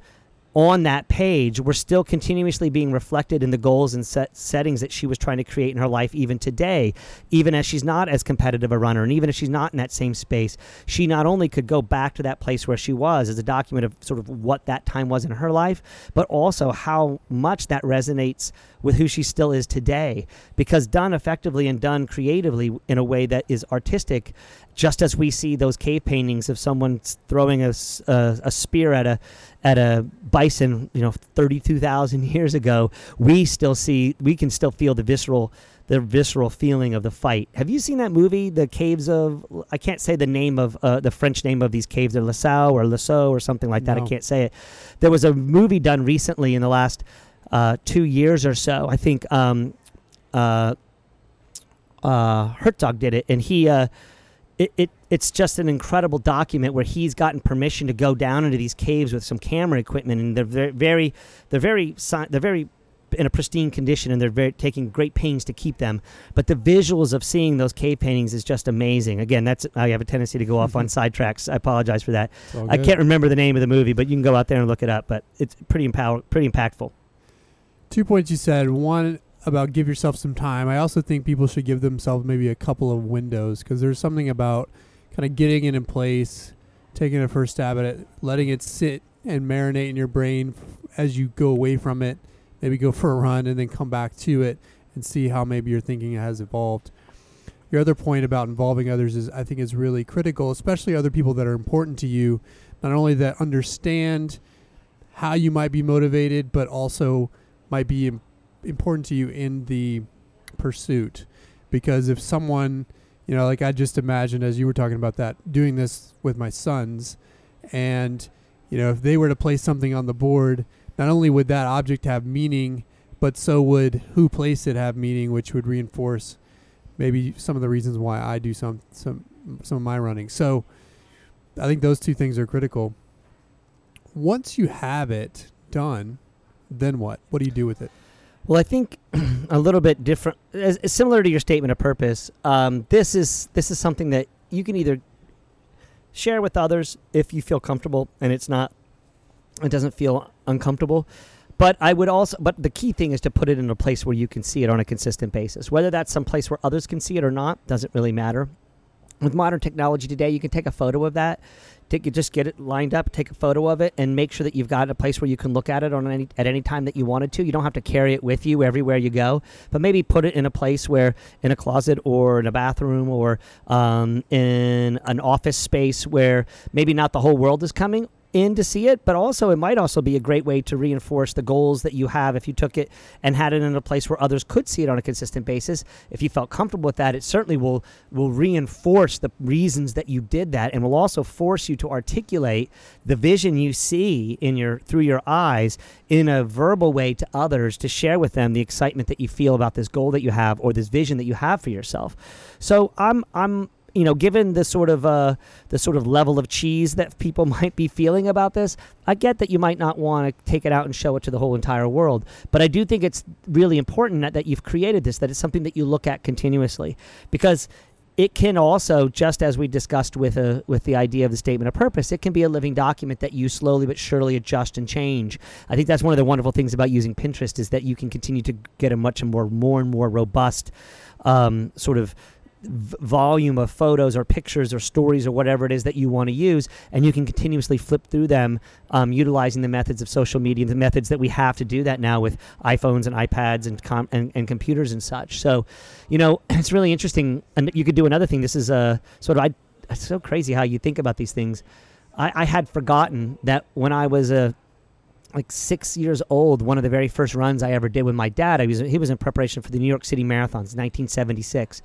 on that page were still continuously being reflected in the goals and set settings that she was trying to create in her life even today. Even as she's not as competitive a runner and even if she's not in that same space she not only could go back to that place where she was as a document of sort of what that time was in her life but also how much that resonates with who she still is today. Because done effectively and done creatively in a way that is artistic just as we see those cave paintings of someone throwing a, a, a spear at a at a bison, you know, 32,000 years ago, we still see we can still feel the visceral the visceral feeling of the fight. Have you seen that movie, The Caves of? I can't say the name of uh, the French name of these caves, they're Lasau or Lasau or something like that. No. I can't say it. There was a movie done recently in the last uh, two years or so. I think um, uh, uh, Herzog did it, and he uh, it, it it's just an incredible document where he's gotten permission to go down into these caves with some camera equipment, and they're very, very they're very they're very in a pristine condition, and they're very, taking great pains to keep them. But the visuals of seeing those cave paintings is just amazing. Again, that's I have a tendency to go off on sidetracks. I apologize for that. I can't remember the name of the movie, but you can go out there and look it up. But it's pretty empower, pretty impactful.
Two points you said. One, about give yourself some time. I also think people should give themselves maybe a couple of windows because there's something about kind of getting it in place, taking a first stab at it, letting it sit and marinate in your brain as you go away from it. Maybe go for a run and then come back to it and see how maybe your thinking has evolved. your other point about involving others is I think is really critical, especially other people that are important to you, not only that understand how you might be motivated, but also might be important to you in the pursuit. Because if someone, you know, like I just imagined as you were talking about that, doing this with my sons, and you know, if they were to place something on the board, not only would that object have meaning, but so would who placed it have meaning, which would reinforce maybe some of the reasons why I do some some some of my running. So I think those two things are critical. Once you have it done, then what? What do you do with it?
Well, I think a little bit different, as, as similar to your statement of purpose. Um, this is this is something that you can either share with others if you feel comfortable and it's not, it doesn't feel uncomfortable. But I would also, but the key thing is to put it in a place where you can see it on a consistent basis. Whether that's some place where others can see it or not doesn't really matter. With modern technology today, you can take a photo of that take just get it lined up, take a photo of it, and make sure that you've got a place where you can look at it on any at any time that you wanted to. You don't have to carry it with you everywhere you go, but maybe put it in a place where in a closet or in a bathroom or um, in an office space where maybe not the whole world is coming in to see it, but also it might also be a great way to reinforce the goals that you have if you took it and had it in a place where others could see it on a consistent basis. If you felt comfortable with that, it certainly will will reinforce the reasons that you did that and will also force you to articulate the vision you see in your through your eyes in a verbal way to others to share with them the excitement that you feel about this goal that you have or this vision that you have for yourself. So I'm I'm you know, given the sort of uh, the sort of level of cheese that people might be feeling about this, I get that you might not want to take it out and show it to the whole entire world. But I do think it's really important that, that you've created this, that it's something that you look at continuously, because it can also, just as we discussed with a uh, with the idea of the statement of purpose, it can be a living document that you slowly but surely adjust and change. I think that's one of the wonderful things about using Pinterest is that you can continue to get a much and more more and more robust um, sort of volume of photos or pictures or stories or whatever it is that you want to use, and you can continuously flip through them um, utilizing the methods of social media, the methods that we have to do that now with iPhones and iPads and, com- and, and computers and such. So, you know, it's really interesting. And you could do another thing. This is a uh, sort of I. It's so crazy how you think about these things. I, I had forgotten that when I was a like six years old, one of the very first runs I ever did with my dad, I was he was in preparation for the New York City Marathons, 1976,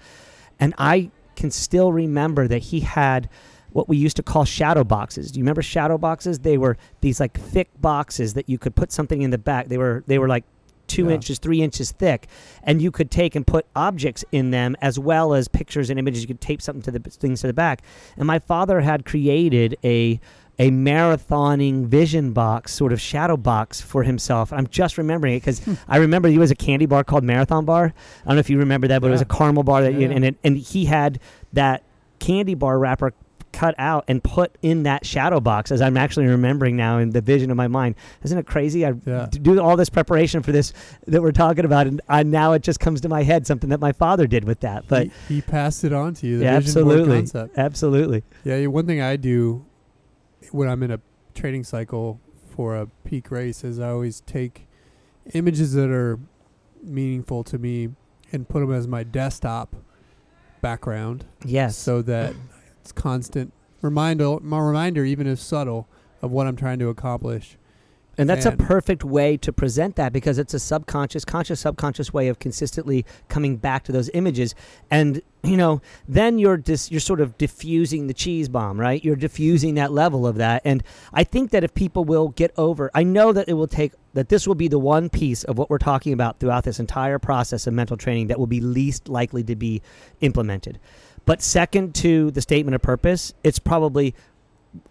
and I can still remember that he had what we used to call shadow boxes. Do you remember shadow boxes? They were these like thick boxes that you could put something in the back. They were they were like two yeah. inches, three inches thick, and you could take and put objects in them as well as pictures and images. You could tape something to the things to the back. And my father had created a a marathoning vision box, sort of shadow box for himself. I'm just remembering it because. I remember he was a candy bar called Marathon Bar. I don't know if you remember that, but yeah. it was a caramel bar that, yeah. and it, and he had that candy bar wrapper cut out and put in that shadow box as I'm actually remembering now in the vision of my mind. Isn't it crazy? I yeah. do all this preparation for this that we're talking about, and I, now it just comes to my head something that my father did with that. But
he, he passed it on to you.
yeah, absolutely, absolutely.
Yeah, one thing I do when I'm in a training cycle for a peak race is I always take images that are meaningful to me and put them as my desktop background.
Yes.
So that it's constant reminder, my reminder, even if subtle, of what I'm trying to accomplish.
And that's and a perfect way to present that because it's a subconscious, conscious, subconscious way of consistently coming back to those images. And you know, then you're dis- you're sort of diffusing the cheese bomb, right? You're diffusing that level of that. And I think that if people will get over, I know that it will take that this will be the one piece of what we're talking about throughout this entire process of mental training that will be least likely to be implemented. But second to the statement of purpose, it's probably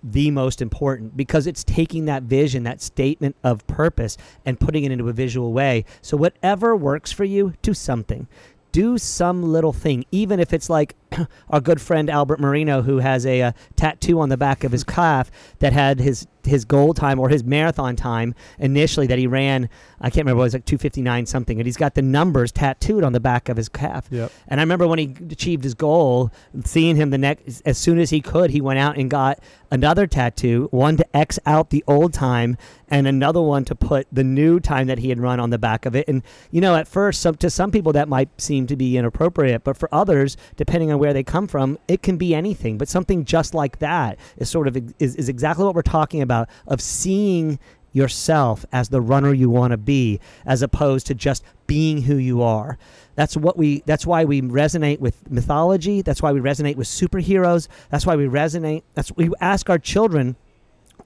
the most important because it's taking that vision, that statement of purpose, and putting it into a visual way. So, whatever works for you, do something. Do some little thing, even if it's like our good friend Albert Marino, who has a, uh tattoo on the back of his calf that had his his goal time or his marathon time initially that he ran. I can't remember. It was like two fifty nine something, and he's got the numbers tattooed on the back of his calf.
Yep.
And I remember when he achieved his goal, seeing him the next as soon as he could, he went out and got another tattoo, one to X out the old time, and another one to put the new time that he had run on the back of it. And you know, at first, some, to some people that might seem to be inappropriate, but for others, depending on where they come from, it can be anything. But something just like that is sort of is, is exactly what we're talking about of seeing yourself as the runner you want to be as opposed to just being who you are that's what we that's why we resonate with mythology that's why we resonate with superheroes that's why we resonate that's we ask our children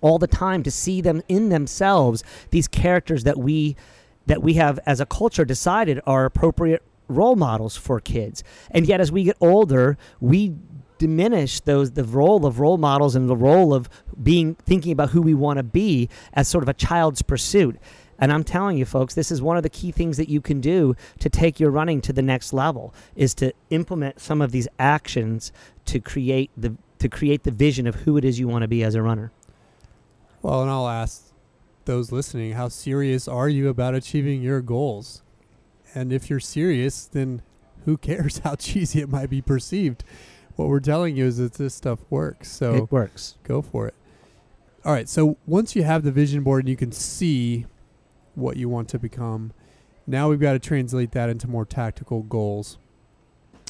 all the time to see them in themselves these characters that we that we have as a culture decided are appropriate role models for kids and yet as we get older we diminish those the role of role models and the role of being thinking about who we want to be as sort of a child's pursuit. And I'm telling you folks, this is one of the key things that you can do to take your running to the next level is to implement some of these actions to create the to create the vision of who it is you want to be as a runner.
Well, and I'll ask those listening, how serious are you about achieving your goals? And if you're serious, then who cares how cheesy it might be perceived? what we're telling you is that this stuff works. So
it works.
Go for it. All right. So once you have the vision board and you can see what you want to become, now we've got to translate that into more tactical goals.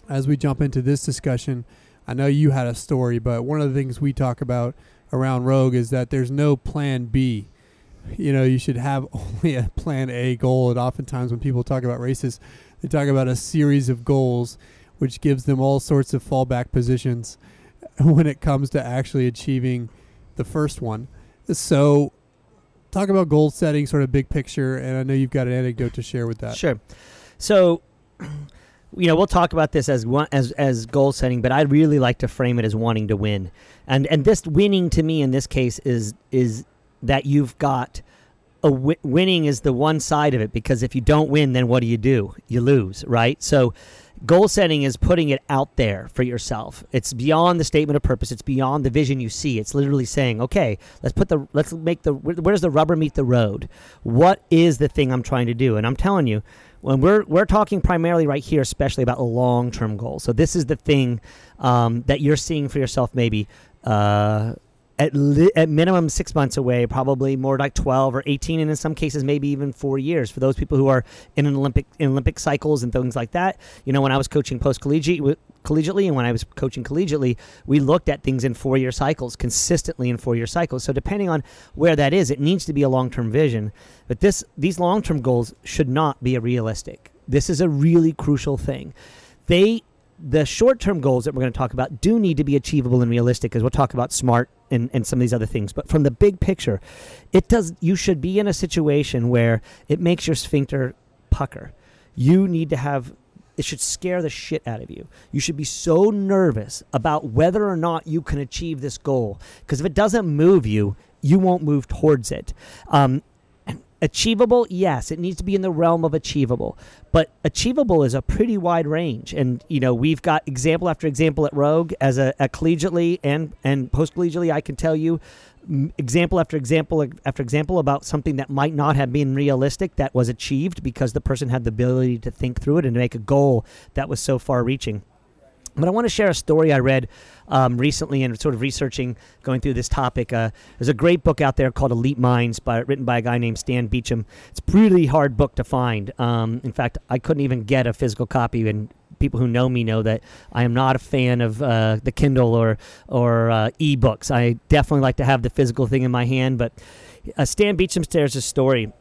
As we jump into this discussion, I know you had a story, but one of the things we talk about around Rogue is that there's no plan B. You know, you should have only a plan A goal. And oftentimes when people talk about races, they talk about a series of goals which gives them all sorts of fallback positions when it comes to actually achieving the first one. So, talk about goal setting, sort of big picture, and I know you've got an anecdote to share with that.
Sure. So, you know, we'll talk about this as one as as goal setting, but I really like to frame it as wanting to win, and and this winning to me in this case is is that you've got a w- winning is the one side of it because if you don't win, then what do you do? You lose, right? So Goal setting is putting it out there for yourself. It's beyond the statement of purpose. It's beyond the vision you see. It's literally saying, "Okay, let's put the let's make the where does the rubber meet the road? What is the thing I'm trying to do?" And I'm telling you, when we're we're talking primarily right here, especially about long term goals. So this is the thing um, that you're seeing for yourself, maybe. Uh, at, li- at minimum six months away, probably more like 12 or 18, and in some cases, maybe even four years for those people who are in an Olympic in Olympic cycles and things like that. You know, when I was coaching post collegiate, collegiately and when I was coaching collegiately, we looked at things in four year cycles, consistently in four year cycles. So depending on where that is, it needs to be a long term vision. But this these long term goals should not be realistic. This is a really crucial thing. They the short term goals that we're going to talk about do need to be achievable and realistic because we'll talk about smart and, and some of these other things. But from the big picture, it does you should be in a situation where it makes your sphincter pucker. You need to have it should scare the shit out of you. You should be so nervous about whether or not you can achieve this goal because if it doesn't move you, you won't move towards it. Um, Achievable, yes, it needs to be in the realm of achievable. But achievable is a pretty wide range. And, you know, we've got example after example at Rogue as a, a collegiately and, and post collegiately. I can tell you example after example after example about something that might not have been realistic that was achieved because the person had the ability to think through it and make a goal that was so far reaching. But I want to share a story I read um, recently and sort of researching, going through this topic. Uh, there's a great book out there called Elite Minds, by, written by a guy named Stan Beecham. It's a really hard book to find. Um, in fact, I couldn't even get a physical copy, and people who know me know that I am not a fan of uh, the Kindle or or uh, e-books. I definitely like to have the physical thing in my hand. But uh, Stan Beecham shares a story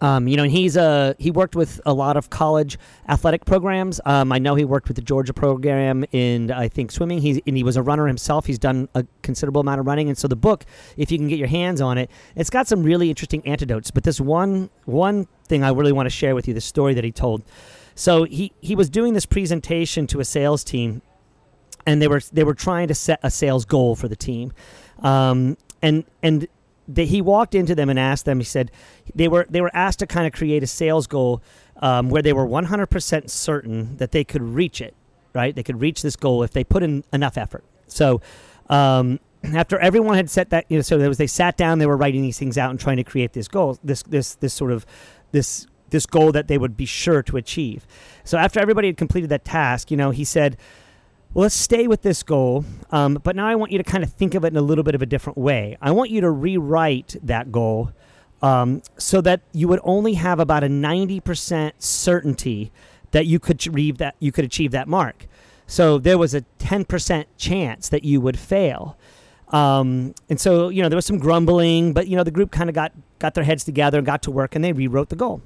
um, you know, he's uh, he worked with a lot of college athletic programs. Um, I know he worked with the Georgia program in I think swimming. He's and he was a runner himself. He's done a considerable amount of running, and so the book, if you can get your hands on it, it's got some really interesting antidotes. But this one one thing I really want to share with you, the story that he told. So he he was doing this presentation to a sales team, and they were they were trying to set a sales goal for the team, um, and and they, he walked into them and asked them. He said they were they were asked to kind of create a sales goal um, where they were 100% certain that they could reach it, right? They could reach this goal if they put in enough effort. So, um, after everyone had set that, you know, so there was they sat down, they were writing these things out and trying to create this goal, this this this sort of this this goal that they would be sure to achieve. So after everybody had completed that task, you know, he said, well, let's stay with this goal, um, but now I want you to kind of think of it in a little bit of a different way. I want you to rewrite that goal um, so that you would only have about a 90% certainty that you could achieve that you could achieve that mark. So there was a 10% chance that you would fail. Um, and so, you know, there was some grumbling, but, you know, the group kind of got, got their heads together and got to work and they rewrote the goal.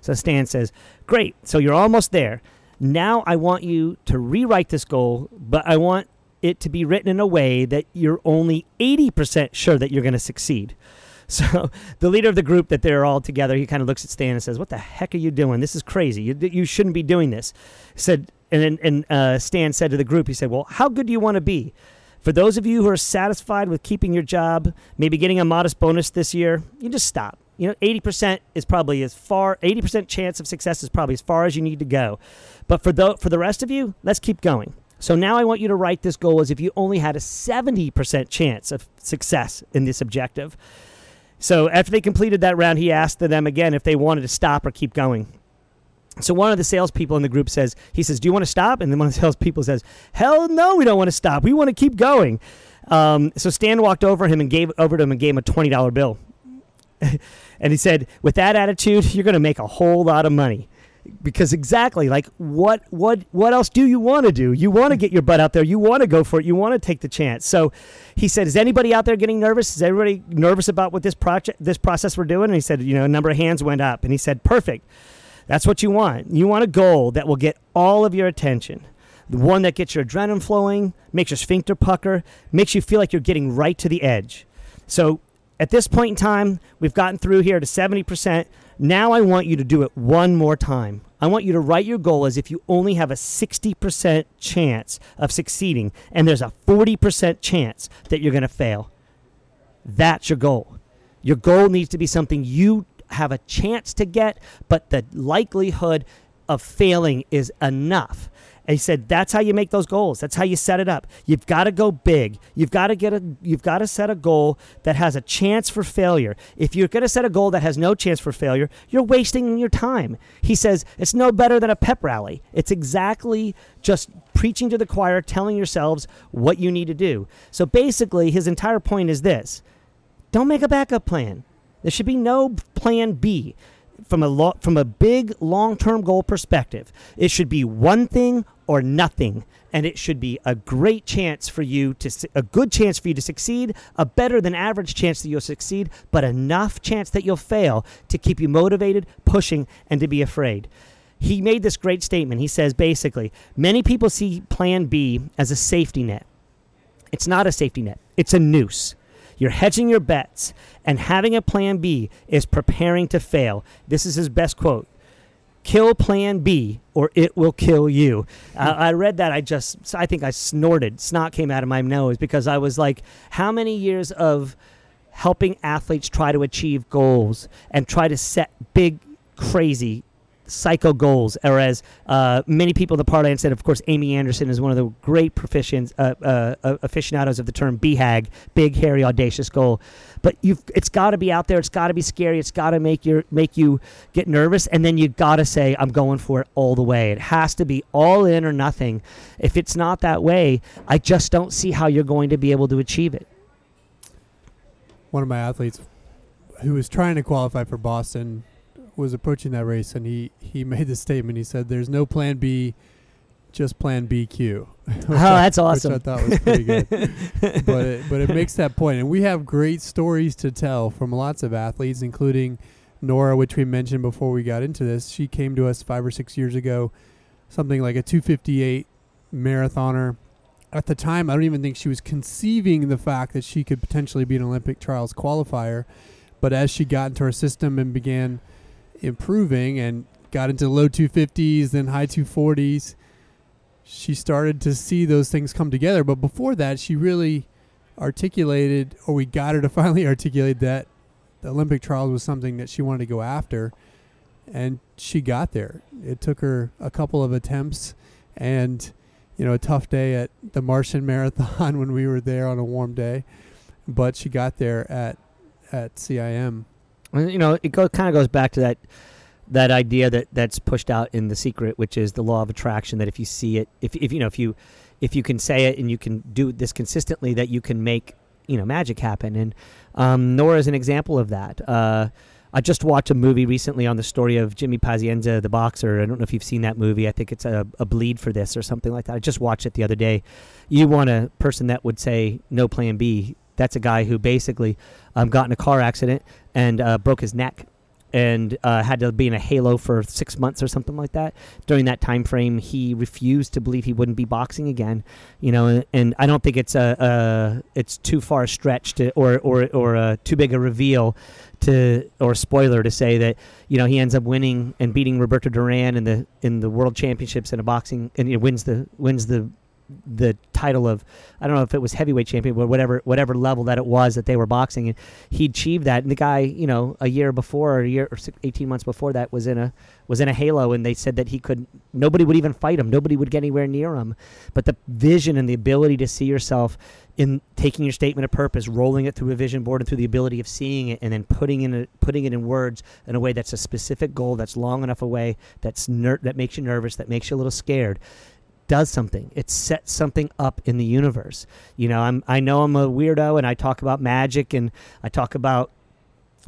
So Stan says, Great, so you're almost there. Now I want you to rewrite this goal, but I want it to be written in a way that you're only 80% sure that you're going to succeed. So the leader of the group that they're all together, he kind of looks at Stan and says, "What the heck are you doing? This is crazy. You, you shouldn't be doing this." Said and and uh, Stan said to the group, he said, "Well, how good do you want to be? For those of you who are satisfied with keeping your job, maybe getting a modest bonus this year, you just stop. You know, 80% is probably as far 80% chance of success is probably as far as you need to go. But for the for the rest of you, let's keep going." So now I want you to write this goal as if you only had a 70% chance of success in this objective. So after they completed that round, he asked them again if they wanted to stop or keep going. So one of the salespeople in the group says, he says, "Do you want to stop?" And then one of the salespeople says, "Hell no, we don't want to stop. We want to keep going." Um, so Stan walked over him and gave over to him and gave him a twenty dollar bill, and he said, "With that attitude, you're going to make a whole lot of money." Because exactly like what what what else do you want to do? You want to get your butt out there. You want to go for it. You want to take the chance. So he said is anybody out there getting nervous? Is everybody nervous about what this project this process we're doing? And he said you know a number of hands went up. And he said perfect. That's what you want. You want a goal that will get all of your attention. The one that gets your adrenaline flowing makes your sphincter pucker makes you feel like you're getting right to the edge. So at this point in time we've gotten through here to 70% now I want you to do it one more time. I want you to write your goal as if you only have a 60% chance of succeeding and there's a 40% chance that you're going to fail. That's your goal. Your goal needs to be something you have a chance to get, but the likelihood of failing is enough and he said, "That's how you make those goals. That's how you set it up. You've got to go big. You've got to get a. You've got to set a goal that has a chance for failure. If you're going to set a goal that has no chance for failure, you're wasting your time." He says it's no better than a pep rally. It's exactly just preaching to the choir, telling yourselves what you need to do. So basically, his entire point is this: don't make a backup plan. There should be no plan B from a lo- from a big long-term goal perspective. It should be one thing or nothing and it should be a great chance for you to a good chance for you to succeed a better than average chance that you'll succeed but enough chance that you'll fail to keep you motivated pushing and to be afraid. He made this great statement. He says basically many people see plan b as a safety net. It's not a safety net. It's a noose. You're hedging your bets and having a plan b is preparing to fail. This is his best quote kill plan B or it will kill you. Uh, I read that. I just, I think I snorted. Snot came out of my nose because I was like, how many years of helping athletes try to achieve goals and try to set big, crazy psycho goals, or as uh, many people in the parlay said, of course, Amy Anderson is one of the great proficients, uh, uh, uh aficionados of the term BHAG, big, hairy, audacious goal. But you've, it's got to be out there. It's got to be scary. It's got to make your make you get nervous, and then you got to say, "I'm going for it all the way." It has to be all in or nothing. If it's not that way, I just don't see how you're going to be able to achieve it.
One of my athletes who was trying to qualify for Boston was approaching that race, and he he made the statement. He said, "There's no Plan B, just Plan BQ."
oh, that's awesome.
Which I thought was pretty good. but it, but it makes that point, and we have great stories to tell from lots of athletes, including Nora, which we mentioned before we got into this. She came to us five or six years ago, something like a 258 marathoner. At the time, I don't even think she was conceiving the fact that she could potentially be an Olympic trials qualifier. But as she got into our system and began improving and got into low 250s, then high 240s. She started to see those things come together. But before that, she really articulated, or we got her to finally articulate that the Olympic trials was something that she wanted to go after. And she got there. It took her a couple of attempts. And you know, a tough day at the Martian Marathon when we were there on a warm day, but she got there at at CIM.
You know, it go, kind of goes back to that that idea that that's pushed out in the secret, which is the law of attraction. That if you see it, if if you know if you if you can say it and you can do this consistently, that you can make you know magic happen. And um, Nora is an example of that. Uh, I just watched a movie recently on the story of Jimmy Pazienza, the boxer. I don't know if you've seen that movie. I think it's a, a bleed for this or something like that. I just watched it the other day. You want a person that would say no plan B. That's a guy who basically um, got in a car accident and uh, broke his neck and uh, had to be in a halo for six months or something like that. During that time frame, he refused to believe he wouldn't be boxing again. You know, and, and I don't think it's a, a it's too far stretched to or or or a, too big a reveal to or spoiler to say that you know he ends up winning and beating Roberto Duran in the in the world championships in a boxing and he wins the wins the the title of I don't know if it was heavyweight champion or whatever whatever level that it was that they were boxing and he achieved that. And the guy you know a year before or a year or 18 months before that was in a was in a halo and they said that he could nobody would even fight him. Nobody would get anywhere near him. But the vision and the ability to see yourself in taking your statement of purpose rolling it through a vision board and through the ability of seeing it and then putting in a, putting it in words in a way that's a specific goal that's long enough away that's ner- that makes you nervous that makes you a little scared does something. It sets something up in the universe. You know, I'm I know I'm a weirdo and I talk about magic and I talk about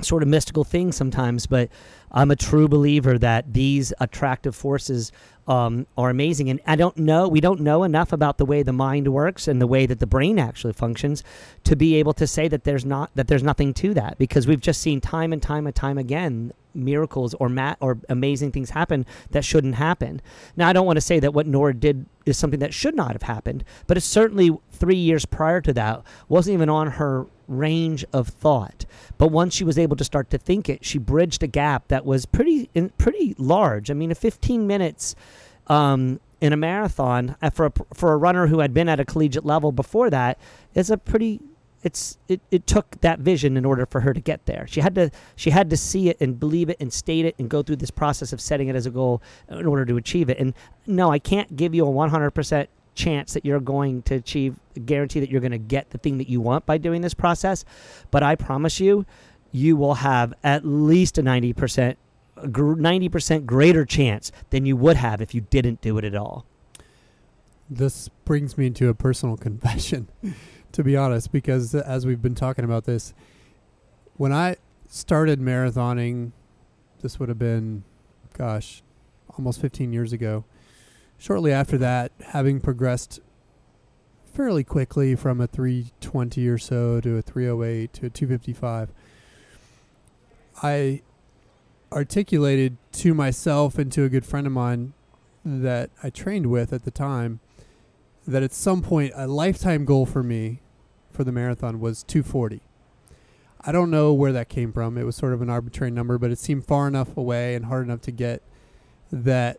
sort of mystical things sometimes, but I'm a true believer that these attractive forces um, are amazing. And I don't know, we don't know enough about the way the mind works and the way that the brain actually functions to be able to say that there's not that there's nothing to that because we've just seen time and time and time again miracles or mat or amazing things happen that shouldn't happen. Now I don't want to say that what Nora did is something that should not have happened, but it's certainly three years prior to that wasn't even on her range of thought. But once she was able to start to think it, she bridged a gap that was pretty in, pretty large. I mean, a 15 minutes um, in a marathon uh, for a, for a runner who had been at a collegiate level before that is a pretty it's it, it took that vision in order for her to get there. She had to she had to see it and believe it and state it and go through this process of setting it as a goal in order to achieve it. And no, I can't give you a 100% chance that you're going to achieve guarantee that you're going to get the thing that you want by doing this process, but I promise you you will have at least a 90% 90% greater chance than you would have if you didn't do it at all.
This brings me into a personal confession, to be honest, because as we've been talking about this, when I started marathoning, this would have been, gosh, almost 15 years ago. Shortly after that, having progressed fairly quickly from a 320 or so to a 308 to a 255, I articulated to myself and to a good friend of mine that I trained with at the time that at some point a lifetime goal for me for the marathon was 240. I don't know where that came from. It was sort of an arbitrary number, but it seemed far enough away and hard enough to get that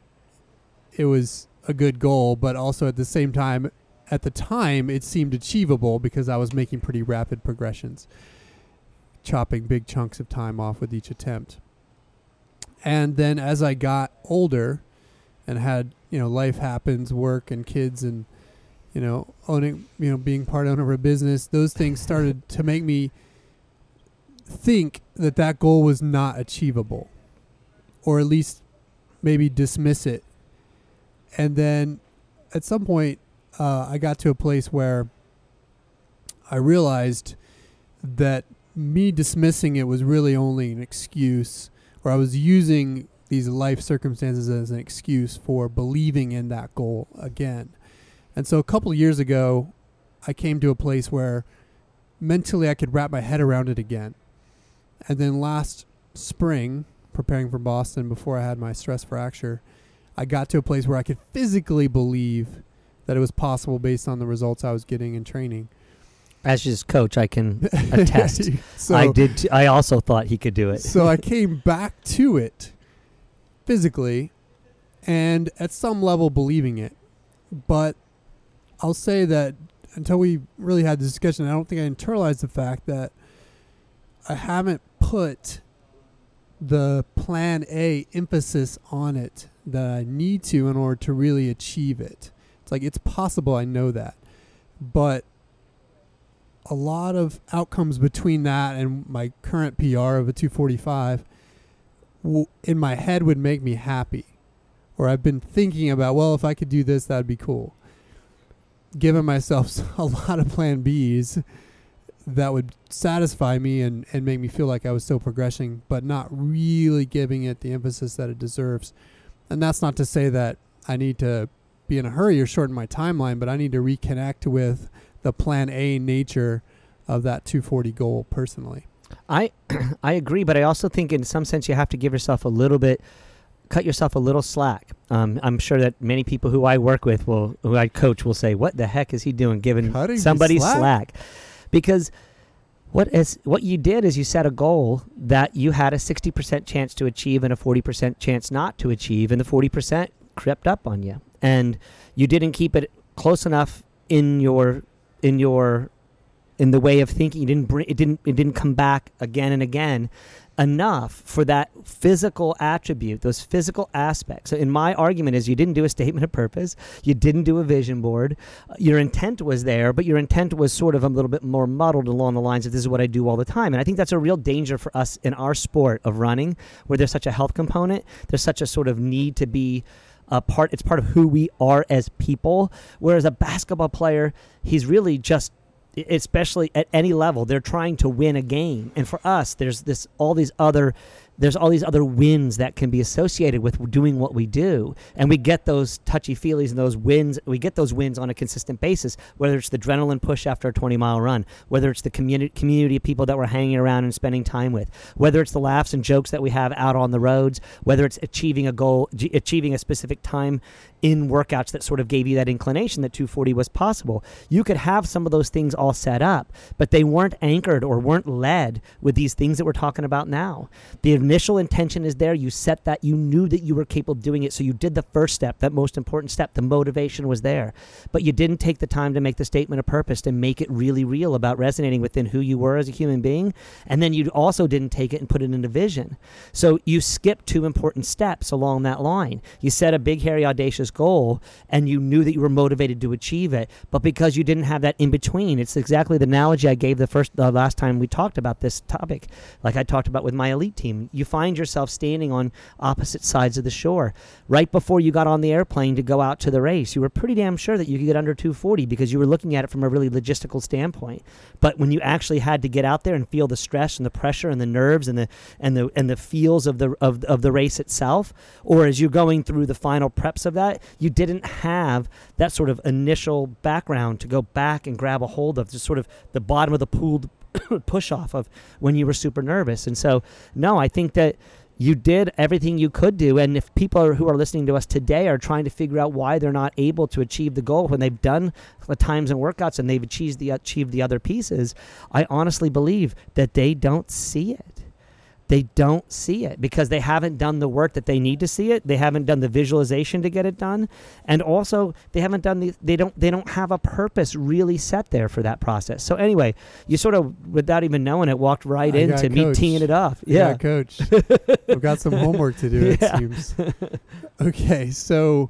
it was a good goal, but also at the same time at the time it seemed achievable because I was making pretty rapid progressions, chopping big chunks of time off with each attempt. And then as I got older and had, you know, life happens, work and kids and, you know, owning, you know, being part owner of a business, those things started to make me think that that goal was not achievable or at least maybe dismiss it. And then at some point, uh, I got to a place where I realized that me dismissing it was really only an excuse or I was using these life circumstances as an excuse for believing in that goal again. And so a couple years ago, I came to a place where mentally I could wrap my head around it again. And then last spring, preparing for Boston before I had my stress fracture, I got to a place where I could physically believe that it was possible based on the results I was getting in training
as his coach, I can attest. so, I did. T- I also thought he could do it.
so I came back to it physically, and at some level believing it. But I'll say that until we really had the discussion, I don't think I internalized the fact that I haven't put the plan A emphasis on it that I need to in order to really achieve it. It's like it's possible. I know that, but a lot of outcomes between that and my current PR of a 245 w- in my head would make me happy. Or I've been thinking about, well, if I could do this, that'd be cool. Giving myself a lot of plan Bs that would satisfy me and, and make me feel like I was still progressing, but not really giving it the emphasis that it deserves. And that's not to say that I need to be in a hurry or shorten my timeline, but I need to reconnect with the plan A nature of that 240 goal personally.
I I agree, but I also think in some sense you have to give yourself a little bit, cut yourself a little slack. Um, I'm sure that many people who I work with will, who I coach, will say, "What the heck is he doing, giving
Cutting
somebody
slack?
slack?" Because what is what you did is you set a goal that you had a 60% chance to achieve and a 40% chance not to achieve, and the 40% crept up on you, and you didn't keep it close enough in your in your in the way of thinking. You didn't bring it didn't it didn't come back again and again enough for that physical attribute, those physical aspects. So in my argument is you didn't do a statement of purpose, you didn't do a vision board. Your intent was there, but your intent was sort of a little bit more muddled along the lines of this is what I do all the time. And I think that's a real danger for us in our sport of running, where there's such a health component, there's such a sort of need to be a part it's part of who we are as people whereas a basketball player he's really just especially at any level they're trying to win a game. And for us there's this all these other there's all these other wins that can be associated with doing what we do. And we get those touchy feelies and those wins we get those wins on a consistent basis whether it's the adrenaline push after a 20 mile run whether it's the community community of people that we're hanging around and spending time with whether it's the laughs and jokes that we have out on the roads whether it's achieving a goal achieving a specific time in workouts that sort of gave you that inclination that 240 was possible. You could have some of those things all set up but they weren't anchored or weren't led with these things that we're talking about now. The initial intention is there. You set that. You knew that you were capable of doing it. So you did the first step that most important step. The motivation was there. But you didn't take the time to make the statement of purpose to make it really real about resonating within who you were as a human being. And then you also didn't take it and put it into vision. So you skipped two important steps along that line. You set a big hairy audacious goal and you knew that you were motivated to achieve it. But because you didn't have that in between it's exactly the analogy i gave the first the last time we talked about this topic like i talked about with my elite team you find yourself standing on opposite sides of the shore. Right before you got on the airplane to go out to the race you were pretty damn sure that you could get under 240 because you were looking at it from a really logistical standpoint. But when you actually had to get out there and feel the stress and the pressure and the nerves and the and the and the feels of the of, of the race itself or as you're going through the final preps of that you didn't have that sort of initial background to go back and grab a hold of just sort of the bottom of the pool push off of when you were super nervous. And so no i think that you did everything you could do. And if people are, who are listening to us today are trying to figure out why they're not able to achieve the goal when they've done the times and workouts and they've achieved the achieved the other pieces i honestly believe that they don't see it they don't see it because they haven't done the work that they need to see it. They haven't done the visualization to get it done. And also they haven't done the they don't they don't have a purpose really set there for that process. So anyway you sort of without even knowing it walked right
I
into me teeing it off
Yeah,
yeah.
coach. I've got some homework to do, it seems. Okay, so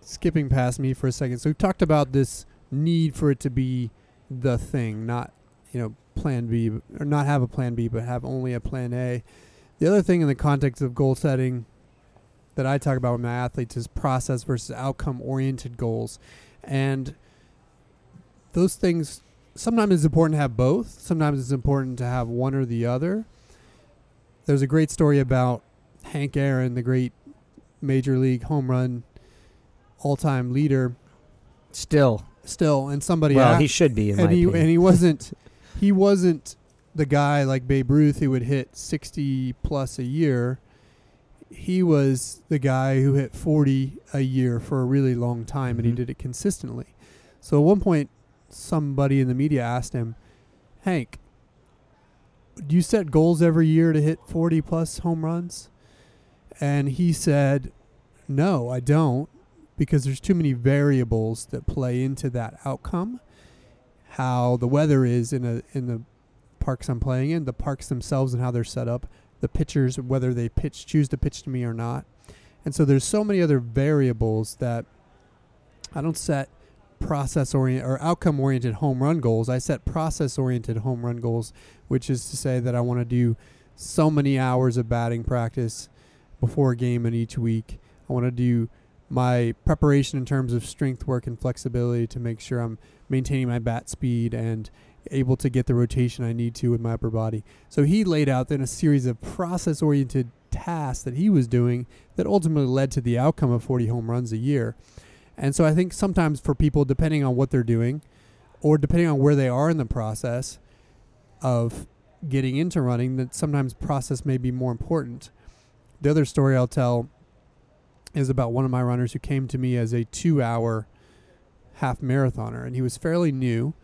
skipping past me for a second. So we've talked about this need for it to be the thing, not, you know, plan B, or not have a plan B, but have only a plan A. The other thing in the context of goal setting that I talk about with my athletes is process versus outcome oriented goals. And those things, sometimes it's important to have both, sometimes it's important to have one or the other. There's a great story about Hank Aaron, the great major league home run all time leader,
still.
Still, and somebody
well
a-
he should be my
he and he wasn't he wasn't the guy like Babe Ruth who would hit sixty plus a year. He was the guy who hit forty a year for a really long time, and he
Mhm.
did it consistently. So at one point, somebody in the media asked him, "Hank, do you set goals every year to hit forty plus home runs?" And he said, "No, I don't." because there's too many variables that play into that outcome. How the weather is in a in the parks I'm playing in, the parks themselves and how they're set up, the pitchers whether they pitch choose to pitch to me or not. And so there's so many other variables that I don't set process oriented or outcome oriented home run goals. I set process oriented home run goals, which is to say that I want to do so many hours of batting practice before a game in each week. I want to do my preparation in terms of strength work and flexibility to make sure I'm maintaining my bat speed and able to get the rotation I need to with my upper body. So he laid out then a series of process oriented tasks that he was doing that ultimately led to the outcome of 40 home runs a year. And so I think sometimes for people, depending on what they're doing or depending on where they are in the process of getting into running, that sometimes process may be more important. The other story I'll tell is about one of my runners who came to me as a two hour half marathoner. And he was fairly new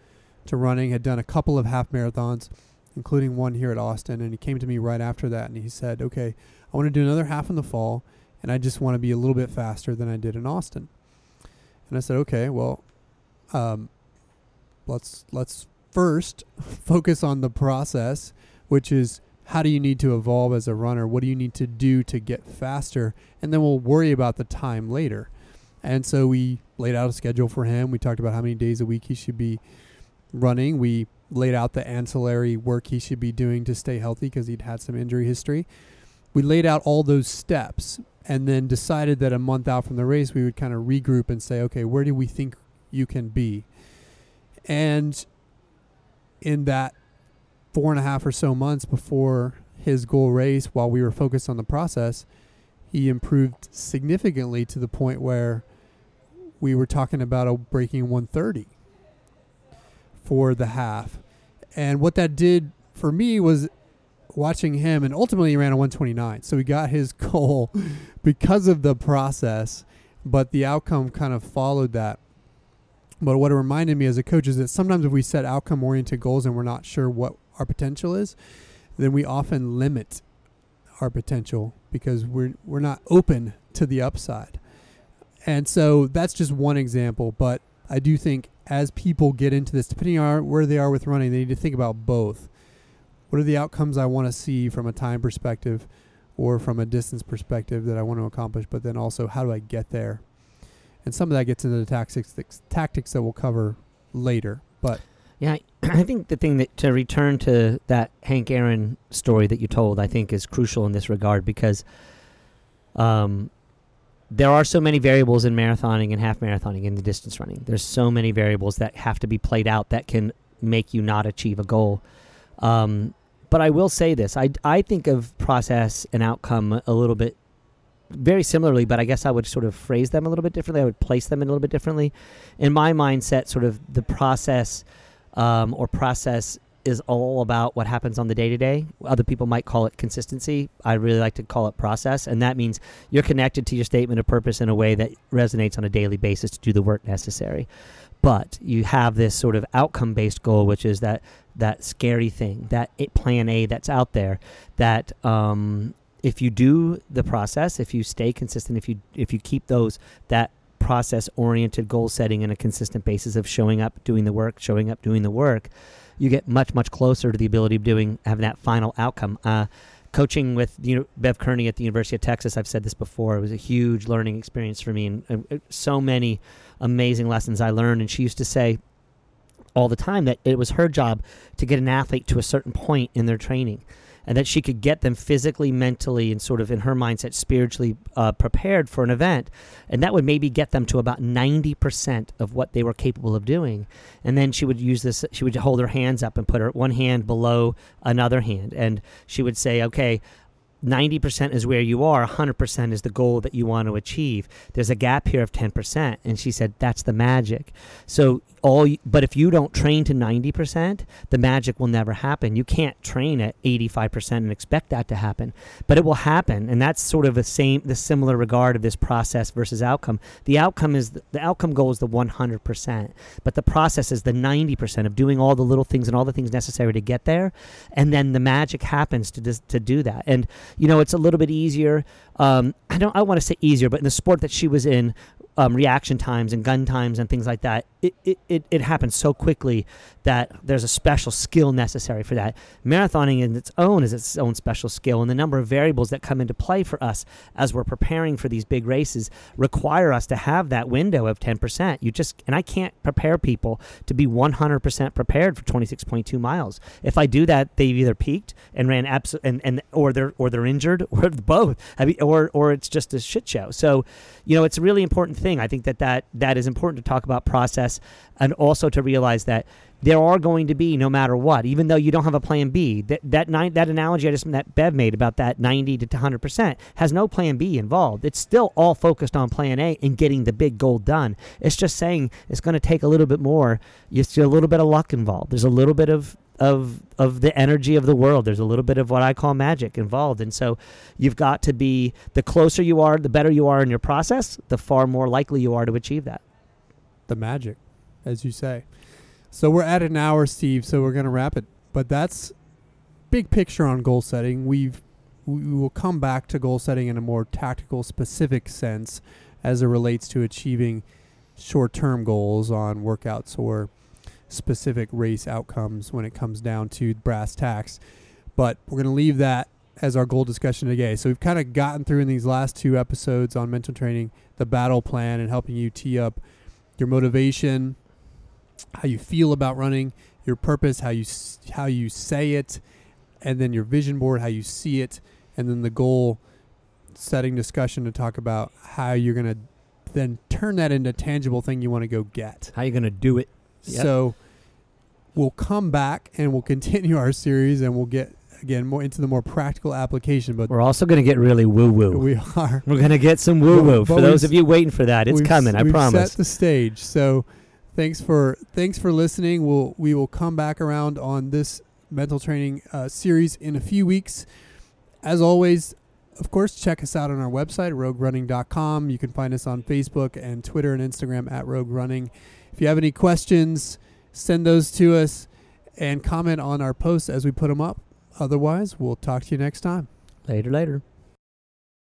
to running, had done a couple of half marathons, including one here at Austin. And he came to me right after that and he said, Okay, I want to do another half in the fall, and I just want to be a little bit faster than I did in Austin. And I said, Okay, well, um, let's let's first focus on the process, which is how do you need to evolve as a runner? What do you need to do to get faster? And then we'll worry about the time later. And so we laid out a schedule for him. We talked about how many days a week he should be running. We laid out the ancillary work he should be doing to stay healthy because he'd had some injury history. We laid out all those steps and then decided that a month out from the race, we would kind of regroup and say, okay, where do we think you can be? And in that four and a half or so months before his goal race, while we were focused on the process, he improved significantly to the point where we were talking about a breaking 130 for the half. And what that did for me was watching him, and ultimately he ran a 129. So he got his goal because of the process, but the outcome kind of followed that. But what it reminded me as a coach is that sometimes if we set outcome oriented goals and we're not sure what our potential is, then we often limit our potential because we're we're not open to the upside. And so that's just one example, but I do think as people get into this, depending on where they are with running, they need to think about both. What are the outcomes I want to see from a time perspective or from a distance perspective that I want to accomplish, but then also how do I get there? And some of that gets into the tactics tactics that we'll cover later. But
yeah, I think the thing that to return to that Hank Aaron story that you told, I think is crucial in this regard because um, there are so many variables in marathoning and half marathoning in the distance running. There's so many variables that have to be played out that can make you not achieve a goal. Um, but I will say this: I I think of process and outcome a little bit very similarly, but I guess I would sort of phrase them a little bit differently. I would place them a little bit differently. In my mindset, sort of the process um, or process is all about what happens on the day to day. Other people might call it consistency. I really like to call it process. And that means you're connected to your statement of purpose in a way that resonates on a daily basis to do the work necessary. But you have this sort of outcome based goal, which is that, that scary thing, that plan A that's out there that um, if you do the process, if you stay consistent, if you if you keep those that process oriented goal setting in a consistent basis of showing up, doing the work, showing up, doing the work, you get much, much closer to the ability of doing, having that final outcome. Uh, coaching with you know, Bev Kearney at the University of Texas, I've said this before, it was a huge learning experience for me and, and so many amazing lessons I learned. And she used to say, all the time that it was her job to get an athlete to a certain point in their training and that she could get them physically, mentally, and sort of in her mindset, spiritually uh, prepared for an event. And that would maybe get them to about 90% of what they were capable of doing. And then she would use this, she would hold her hands up and put her one hand below another hand. And she would say, okay, 90% is where you are, 100% is the goal that you want to achieve. There's a gap here of 10%. And she said, that's the magic. So, all, but if you don't train to 90%, the magic will never happen. You can't train at 85% and expect that to happen, but it will happen. And that's sort of the same, the similar regard of this process versus outcome. The outcome is, the, outcome goal is the 100%, but the process is the 90% of doing all the little things and all the things necessary to get there. And then the magic happens to, to do that. And, you know, it's a little bit easier. Um, I don't. I want to say easier, but in the sport that she was in, um, reaction times and gun times and things like that, it, it, it, it happens so quickly that there's a special skill necessary for that. Marathoning in its own is its own special skill, and the number of variables that come into play for us as we're preparing for these big races require us to have that window of 10%. You just, and I can't prepare people to be 100% prepared for 26.2 miles. If I do that, they've either peaked and ran abs- and, and or they're or they're injured or both. Or or it's just a shit show. So, you know, it's a really important thing. I think that that that is important to talk about process and also to realize that there are going to be no matter what, even though you don't have a plan B. That that nine, that analogy I just that Bev made about that 90 to 100 percent has no plan B involved. It's still all focused on plan A and getting the big goal done. It's just saying it's going to take a little bit more. You see a little bit of luck involved. There's a little bit of of of the energy of the world. There's a little bit of what I call magic involved, and so you've got to be the closer you are, the better you are in your process, the far more likely you are to achieve that.
The magic, as you say. So we're at an hour, Steve. So we're gonna wrap it. But that's big picture on goal setting. We've we will come back to goal setting in a more tactical, specific sense as it relates to achieving short-term goals on workouts or specific race outcomes when it comes down to brass tacks. But we're going to leave that as our goal discussion today. So we've kind of gotten through in these last two episodes on mental training the battle plan and helping you tee up your motivation, how you feel about running, your purpose, how you how you say it, and then your vision board, how you see it, and then the goal setting discussion to talk about how you're going to then turn that into a tangible thing you want to go get.
How you going to do it? Yep.
So we'll come back and we'll continue our series and we'll get again more into the more practical application. But
We're also going to get really woo woo.
we are
We're going to get some woo woo. For those of you waiting for that, it's coming. I
we've
promise.
Set the stage. So thanks for thanks for listening. We'll we will come back around on this mental training uh, series in a few weeks. As always, of course, check us out on our website, roguerunning.com. You can find us on Facebook and Twitter and Instagram at Rogue Running. If you have any questions, send those to us and comment on our posts as we put them up. Otherwise, we'll talk to you next time.
Later, later.